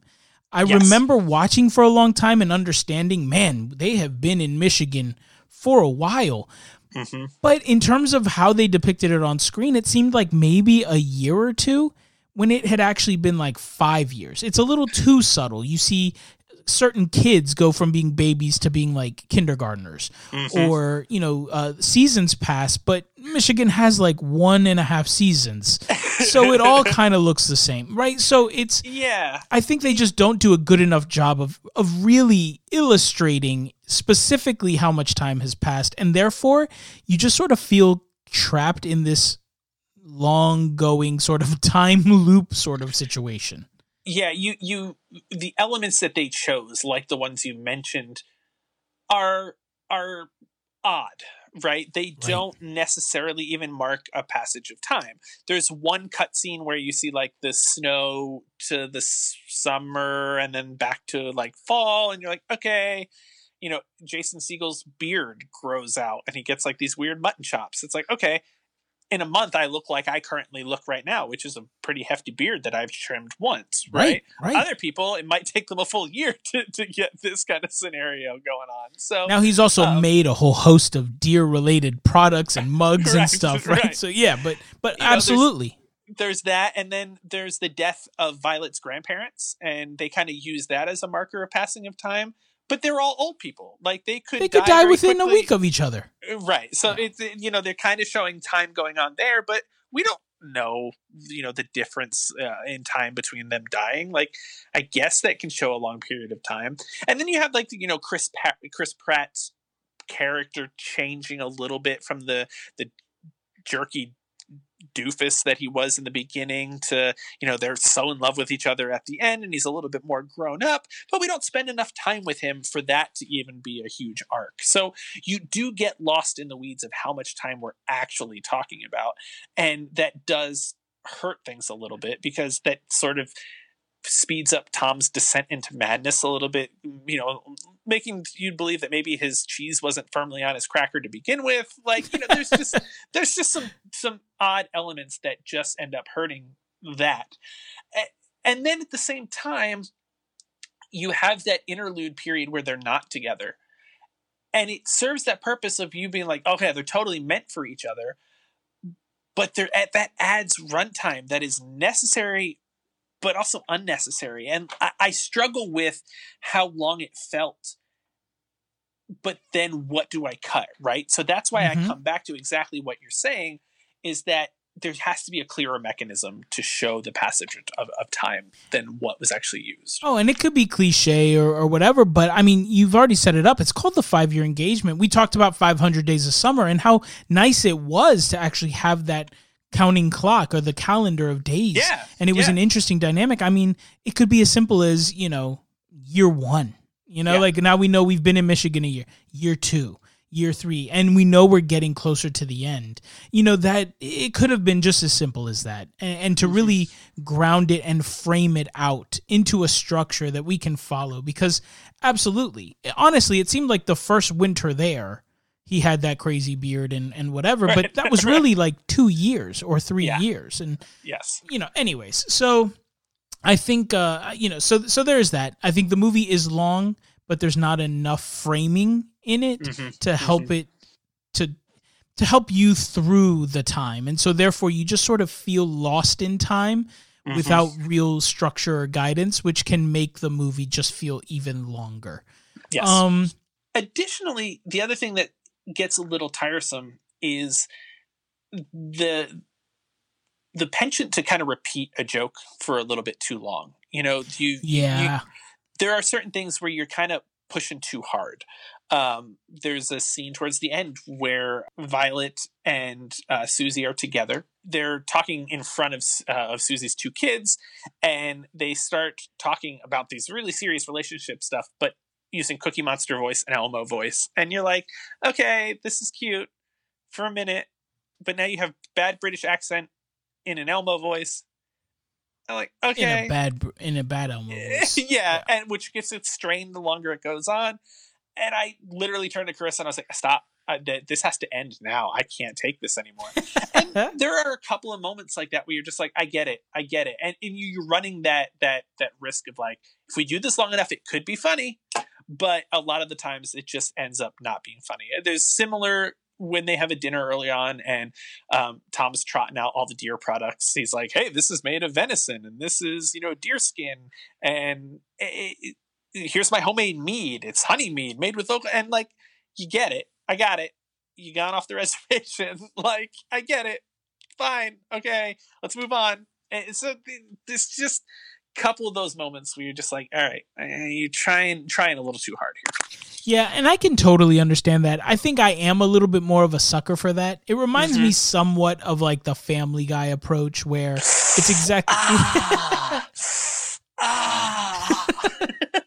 I yes. remember watching for a long time and understanding, man, they have been in Michigan for a while. Mm-hmm. But in terms of how they depicted it on screen, it seemed like maybe a year or two when it had actually been like five years. It's a little too subtle. You see certain kids go from being babies to being like kindergartners mm-hmm. or you know uh, seasons pass but michigan has like one and a half seasons. So it all [laughs] kind of looks the same right? So it's yeah. I think they just don't do a good enough job of of really illustrating specifically how much time has passed and therefore you just sort of feel trapped in this long going sort of [laughs] time loop sort of situation yeah, you you the elements that they chose, like the ones you mentioned, are are odd, right? They right. don't necessarily even mark a passage of time. There's one cutscene where you see like the snow to the summer and then back to like fall, and you're like, okay, you know, Jason Segel's beard grows out and he gets like these weird mutton chops. It's like, okay, in a month I look like I currently look right now, which is a pretty hefty beard that I've trimmed once, right? right? right. Other people, it might [laughs] take them a full year [laughs] to, to get this kind of scenario going on. So now he's also um, made a whole host of deer related products and [laughs] mugs right, and stuff, right? So yeah, but but you absolutely. Know, there's, there's that, and then there's the death of Violet's grandparents, and they kind of use that as a marker of passing of time but they're all old people. Like they could they could die, die within quickly. a week of each other. Uh, right. So yeah. it's you know they're kind of showing time going on there, but we don't know you know the difference uh, in time between them dying. Like I guess that can show a long period of time, and then you have like you know Chris Pat- Chris Pratt's character changing a little bit from the the jerky doofus that he was in the beginning to you know they're so in love with each other at the end and he's a little bit more grown up but we don't spend enough time with him for that to even be a huge arc. So you do get lost in the weeds of how much time we're actually talking about and that does hurt things a little bit because that sort of speeds up Tom's descent into madness a little bit, you know, making you believe that maybe his cheese wasn't firmly on his cracker to begin with. Like, you know, there's just [laughs] there's just some some odd elements that just end up hurting that. And then at the same time, you have that interlude period where they're not together and it serves that purpose of you being like, okay, they're totally meant for each other, but they're at that adds runtime that is necessary, but also unnecessary. And I, I struggle with how long it felt. But then, what do I cut? Right. So that's why mm-hmm. I come back to exactly what you're saying is that there has to be a clearer mechanism to show the passage of, of time than what was actually used. Oh, and it could be cliche or, or whatever, but I mean, you've already set it up. It's called the five year engagement. We talked about 500 Days of Summer and how nice it was to actually have that counting clock or the calendar of days. Yeah. And it was yeah. an interesting dynamic. I mean, it could be as simple as, you know, year one. You know, yeah. like now we know we've been in Michigan a year. Year two year three and we know we're getting closer to the end you know that it could have been just as simple as that and, and to mm-hmm. really ground it and frame it out into a structure that we can follow because absolutely honestly it seemed like the first winter there he had that crazy beard and, and whatever right. but that was [laughs] really like two years or three yeah. years and yes you know anyways so i think uh you know so so there's that i think the movie is long but there's not enough framing in it mm-hmm. to help mm-hmm. it to to help you through the time and so therefore you just sort of feel lost in time mm-hmm. without real structure or guidance which can make the movie just feel even longer yes um additionally the other thing that gets a little tiresome is the the penchant to kind of repeat a joke for a little bit too long you know you yeah you, there are certain things where you're kind of pushing too hard um, there's a scene towards the end where Violet and uh, Susie are together. They're talking in front of uh, of Susie's two kids, and they start talking about these really serious relationship stuff, but using Cookie Monster voice and Elmo voice. And you're like, okay, this is cute for a minute, but now you have bad British accent in an Elmo voice. I'm like, okay, in a bad in a bad Elmo [laughs] voice, yeah, yeah, and which gets it strained the longer it goes on and I literally turned to Chris and I was like, "Stop! Uh, I, this has to end now. I can't take this anymore." and [laughs] there are a couple of moments like that where you're just like, "I get it, I get it," and, and you're running that that that risk of like, if we do this long enough, it could be funny, but a lot of the times it just ends up not being funny. There's similar when they have a dinner early on and um, Tom's trotting out all the deer products. He's like, "Hey, this is made of venison, and this is you know deer skin, and it, it, here's my homemade mead. It's honey mead made with local, and like you get it. I got it. You gone off the [laughs] reservation. like I get it. Fine. Okay. Let's move on. And so this just couple of those moments where you're just like, all right, you're trying trying a little too hard here. Yeah, and I can totally understand that. I think I am a little bit more of a sucker for that. It reminds mm-hmm. me somewhat of like the Family Guy approach, where it's exactly. ah. [laughs] ah.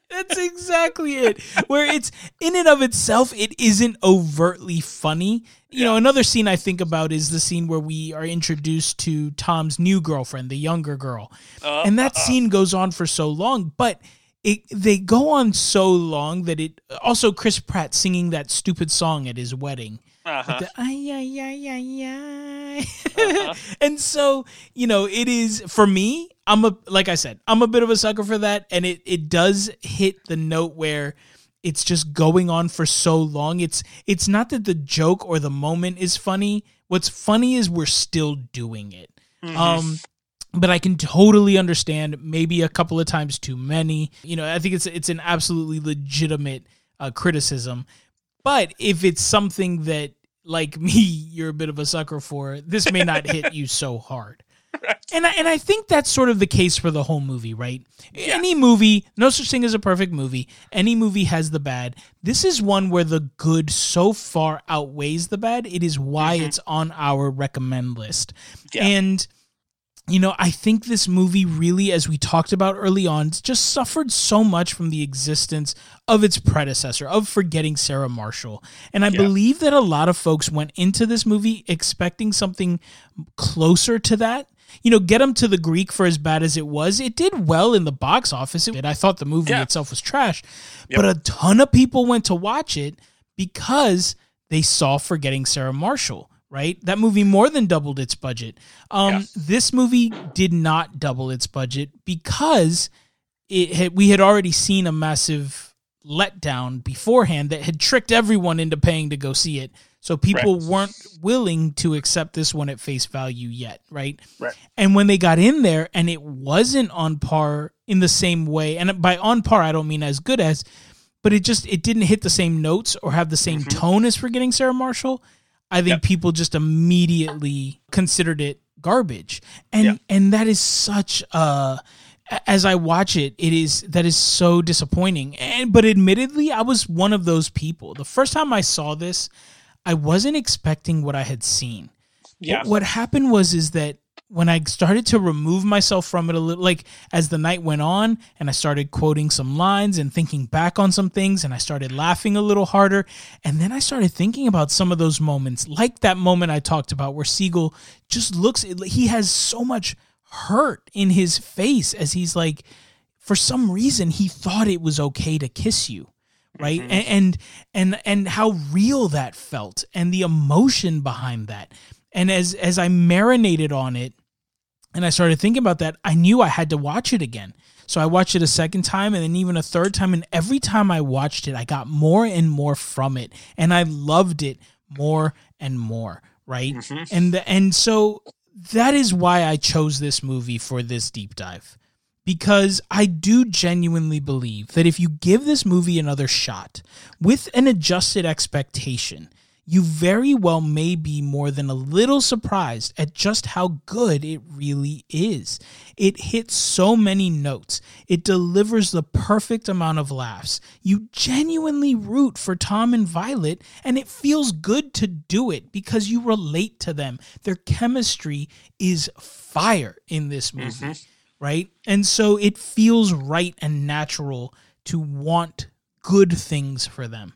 That's exactly it. Where it's in and of itself, it isn't overtly funny. You yeah. know, another scene I think about is the scene where we are introduced to Tom's new girlfriend, the younger girl. Uh, and that uh, scene goes on for so long, but it they go on so long that it also Chris Pratt singing that stupid song at his wedding. Uh-huh. The, ay, ay, ay, ay, ay. Uh-huh. [laughs] and so, you know, it is for me, I'm a like I said, I'm a bit of a sucker for that and it it does hit the note where it's just going on for so long. It's it's not that the joke or the moment is funny. What's funny is we're still doing it. Mm-hmm. Um but I can totally understand maybe a couple of times too many. You know, I think it's it's an absolutely legitimate uh, criticism. But if it's something that like [laughs] me you're a bit of a sucker for, this may not hit you so hard. Right. And I, and I think that's sort of the case for the whole movie, right? Yeah. Any movie, no such thing as a perfect movie. Any movie has the bad. This is one where the good so far outweighs the bad. It is why mm-hmm. it's on our recommend list. Yeah. And you know, I think this movie really, as we talked about early on, just suffered so much from the existence of its predecessor, of forgetting Sarah Marshall. And I yeah. believe that a lot of folks went into this movie expecting something closer to that. You know, Get Him to the Greek for as bad as it was. It did well in the box office. It, I thought the movie yeah. itself was trash, yep. but a ton of people went to watch it because they saw Forgetting Sarah Marshall right? That movie more than doubled its budget. Um, yeah. This movie did not double its budget because it had, we had already seen a massive letdown beforehand that had tricked everyone into paying to go see it. So people right. weren't willing to accept this one at face value yet, right? Right. And when they got in there and it wasn't on par in the same way, and by on par I don't mean as good as, but it just it didn't hit the same notes or have the same mm-hmm. tone as Forgetting Sarah Marshall. I think yep. people just immediately considered it garbage. And yep. and that is such a as I watch it, it is that is so disappointing. And but admittedly, I was one of those people. The first time I saw this, I wasn't expecting what I had seen. Yeah. What happened was is that when I started to remove myself from it a little, like as the night went on, and I started quoting some lines and thinking back on some things, and I started laughing a little harder, and then I started thinking about some of those moments, like that moment I talked about where Segel just looks, he has so much hurt in his face as he's like, for some reason, he thought it was okay to kiss you. Right. Mm-hmm. And, and and and how real that felt and the emotion behind that. And as as I marinated on it and I started thinking about that, I knew I had to watch it again. So I watched it a second time and then even a third time. And every time I watched it, I got more and more from it. And I loved it more and more. Right. Mm-hmm. And the, and so that is why I chose this movie for this deep dive. Because I do genuinely believe that if you give this movie another shot with an adjusted expectation, you very well may be more than a little surprised at just how good it really is. It hits so many notes, it delivers the perfect amount of laughs. You genuinely root for Tom and Violet, and it feels good to do it because you relate to them. Their chemistry is fire in this movie, mm-hmm. Right? And so it feels right and natural to want good things for them.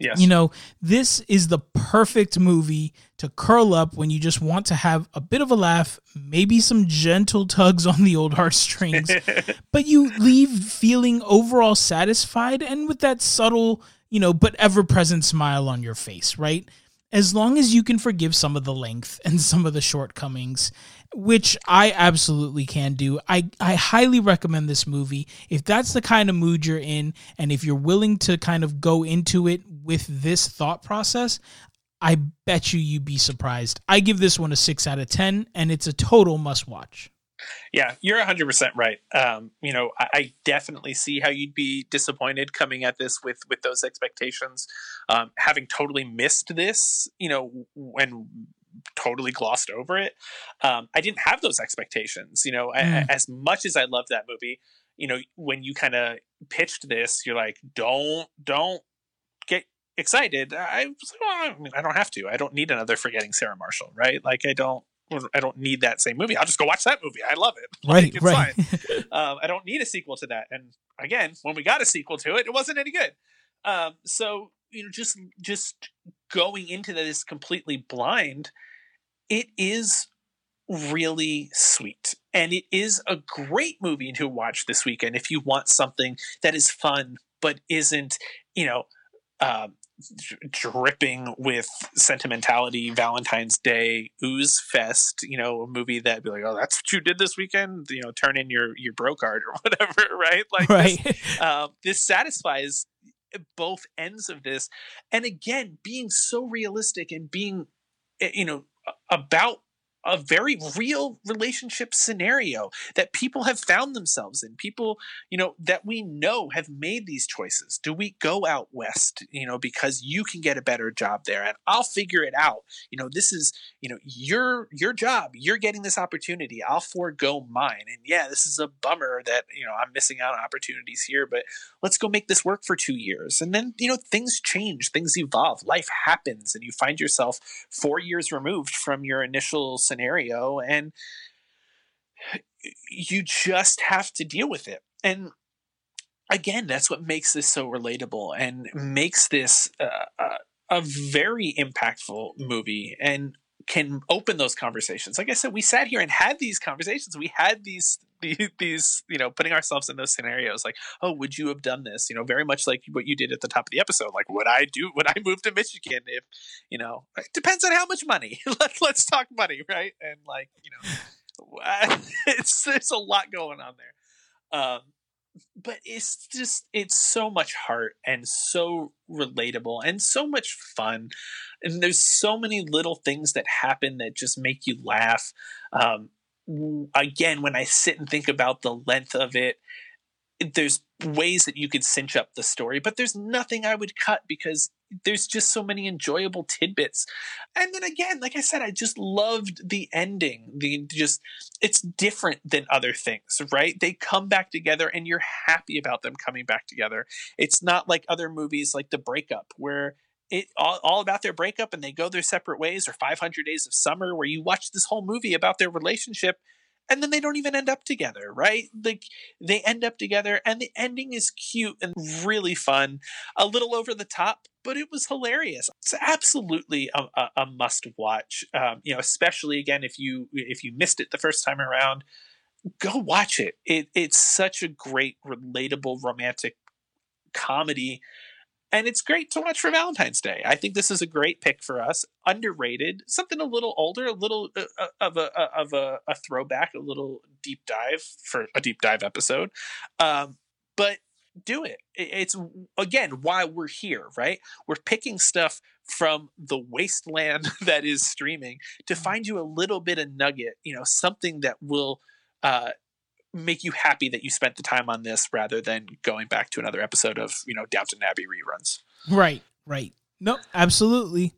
Yes. You know, this is the perfect movie to curl up when you just want to have a bit of a laugh, maybe some gentle tugs on the old heartstrings, [laughs] but you leave feeling overall satisfied and with that subtle, you know, but ever present smile on your face, right? As long as you can forgive some of the length and some of the shortcomings which I absolutely can do. I, I highly recommend this movie. If that's the kind of mood you're in, and if you're willing to kind of go into it with this thought process, I bet you you'd be surprised. I give this one a six out of 10, and it's a total must watch. Yeah, you're 100% right. Um, you know, I, I, definitely see how you'd be disappointed coming at this with with those expectations. Um, having totally missed this, you know, when totally glossed over it. Um, I didn't have those expectations. You know, mm. I, as much as I love that movie, you know, when you kind of pitched this, you're like, don't, don't get excited. I was like, well, I, mean, I don't have to. I don't need another Forgetting Sarah Marshall, right? Like, I don't. I don't need that same movie. I'll just go watch that movie. I love it. Like, right, right. [laughs] um, I don't need a sequel to that. And again, when we got a sequel to it, it wasn't any good. Um, so you know, just just going into this completely blind, it is really sweet. And it is a great movie to watch this weekend if you want something that is fun but isn't, you know, uh, dripping with sentimentality, Valentine's Day, ooze fest, you know, a movie that be like, oh, that's what you did this weekend, you know, turn in your your bro card or [laughs] whatever, right? Like, right. This, um, this satisfies both ends of this, and again, being so realistic and being, eh, you know, about a very real relationship scenario that people have found themselves in. People you know that we know have made these choices. Do we go out west you know because you can get a better job there? And i'll figure it out. You know this is you know your your job. You're getting this opportunity. I'll forego mine. And yeah this is a bummer that you know i'm missing out on opportunities here but let's go make this work for two years. And then you know things change. Things evolve. Life happens and you find yourself four years removed from your initial scenario and you just have to deal with it. And again that's what makes this so relatable and makes this uh, a, a very impactful movie. And can open those conversations. Like I said, we sat here and had these conversations. We had these [laughs] these, you know, putting ourselves in those scenarios. Like, oh, would you have done this? You know, very much like what you did at the top of the episode. Like, would I do? Would I move to Michigan if, you know, it depends on how much money. [laughs] let's let's talk money, right? And like, you know, [laughs] it's there's a lot going on there. Um, but it's just it's so much heart and so relatable and so much fun. And there's so many little things that happen that just make you laugh. Um, again when i sit and think about the length of it there's ways that you could cinch up the story, but there's nothing I would cut because there's just so many enjoyable tidbits. And then again, like I said, I just loved the ending. The just it's different than other things, right? They come back together and you're happy about them coming back together. It's not like other movies like The Breakup where it all, all about their breakup and they go their separate ways or 500 days of summer where you watch this whole movie about their relationship and then they don't even end up together, right? Like they end up together, and the ending is cute and really fun, a little over the top, but it was hilarious. It's absolutely a, a, a must watch. Um, you know, especially again if you if you missed it the first time around, go watch it. It it's such a great, relatable, romantic comedy and it's great to watch for Valentine's Day. I think this is a great pick for us. Underrated, something a little older, a little uh, uh of a uh, of a, a, throwback, a little deep dive for a deep dive episode. Um, but do it. It's again why we're here, right? We're picking stuff from the wasteland [laughs] that is streaming to mm-hmm. find you a little bit of nugget, you know, something that will uh, make you happy that you spent the time on this rather than going back to another episode of you know Downton Abbey reruns. Right, right. No, absolutely.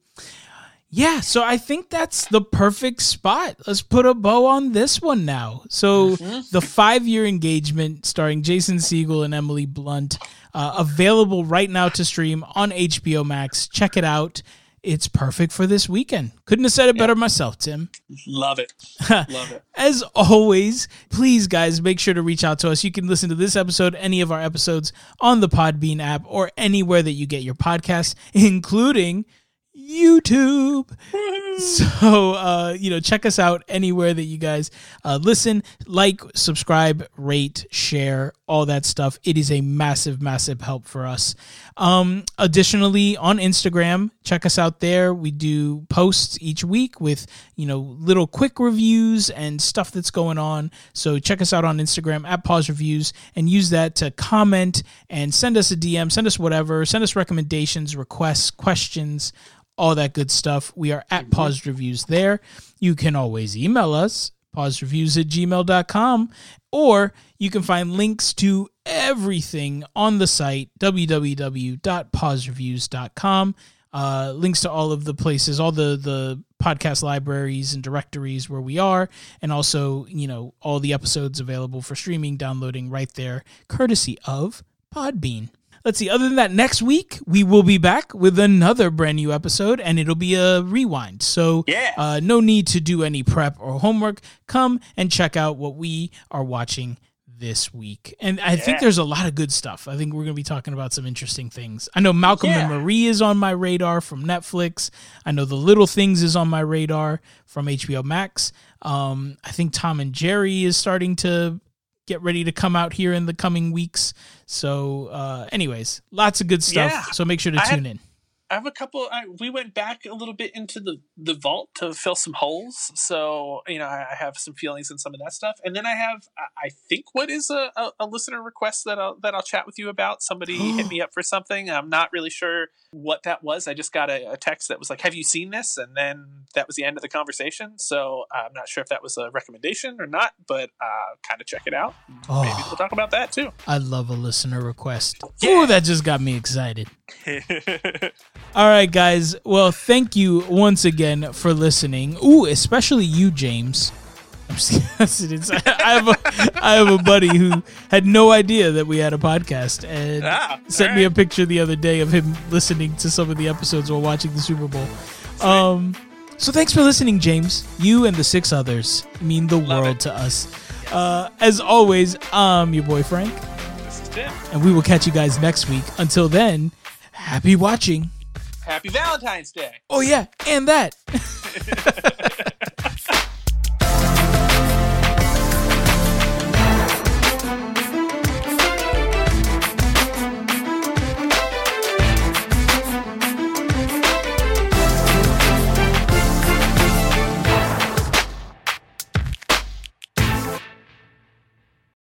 Yeah, so I think that's the perfect spot. Let's put a bow on this one now. So mm-hmm. the five-year engagement starring Jason Segel and Emily Blunt, uh, available right now to stream on HBO Max. Check it out. It's perfect for this weekend. Couldn't have said it better myself, Tim. Love it. [laughs] Love it. As always, please, guys, make sure to reach out to us. You can listen to this episode, any of our episodes on the Podbean app, or anywhere that you get your podcasts, including YouTube. So, uh, you know, check us out anywhere that you guys uh, listen, like, subscribe, rate, share, all that stuff. It is a massive, massive help for us. Um, additionally, on Instagram, check us out there. We do posts each week with, you know, little quick reviews and stuff that's going on. So check us out on Instagram at Paused Reviews and use that to comment and send us a DM, send us whatever, send us recommendations, requests, questions all that good stuff. We are at mm-hmm. Paused Reviews there. You can always email us, pausedreviews at gmail.com, or you can find links to everything on the site, www.pausedreviews.com. Uh, links to all of the places, all the, the podcast libraries and directories where we are, and also, you know, all the episodes available for streaming, downloading right there, courtesy of Podbean. Let's see. Other than that, next week we will be back with another brand new episode, and it'll be a rewind. So, yeah. uh, no need to do any prep or homework. Come and check out what we are watching this week. And I yeah. think there's a lot of good stuff. I think we're going to be talking about some interesting things. I know Malcolm yeah. and Marie is on my radar from Netflix. I know The Little Things is on my radar from HBO Max. Um, I think Tom and Jerry is starting to get ready to come out here in the coming weeks. So, uh, anyways, lots of good stuff. Yeah, so make sure to tune in. I have a couple. I, we went back a little bit into the the vault to fill some holes. So you know, I, I have some feelings in some of that stuff, and then I have, I think, what is a, a, a listener request that I'll that I'll chat with you about. Somebody [gasps] hit me up for something. I'm not really sure what that was. I just got a, a, text that was like, "Have you seen this?" And then that was the end of the conversation. So uh, I'm not sure if that was a recommendation or not, but uh, kind of check it out. Oh, Maybe we'll talk about that too. I love a listener request. Yeah. Ooh, that just got me excited. [laughs] All right, guys. Well, thank you once again for listening. Ooh, especially you, James. [laughs] I have a I have a buddy who had no idea that we had a podcast and ah, sent right. me a picture the other day of him listening to some of the episodes while watching the Super Bowl. Um, so thanks for listening, James. You and the six others mean the Love world it. to us. Yes. Uh, as always, I'm your boy Franc. This is Tim. And we will catch you guys next week. Until then, happy watching. Happy Valentine's Day. Oh yeah, and that. [laughs] [laughs]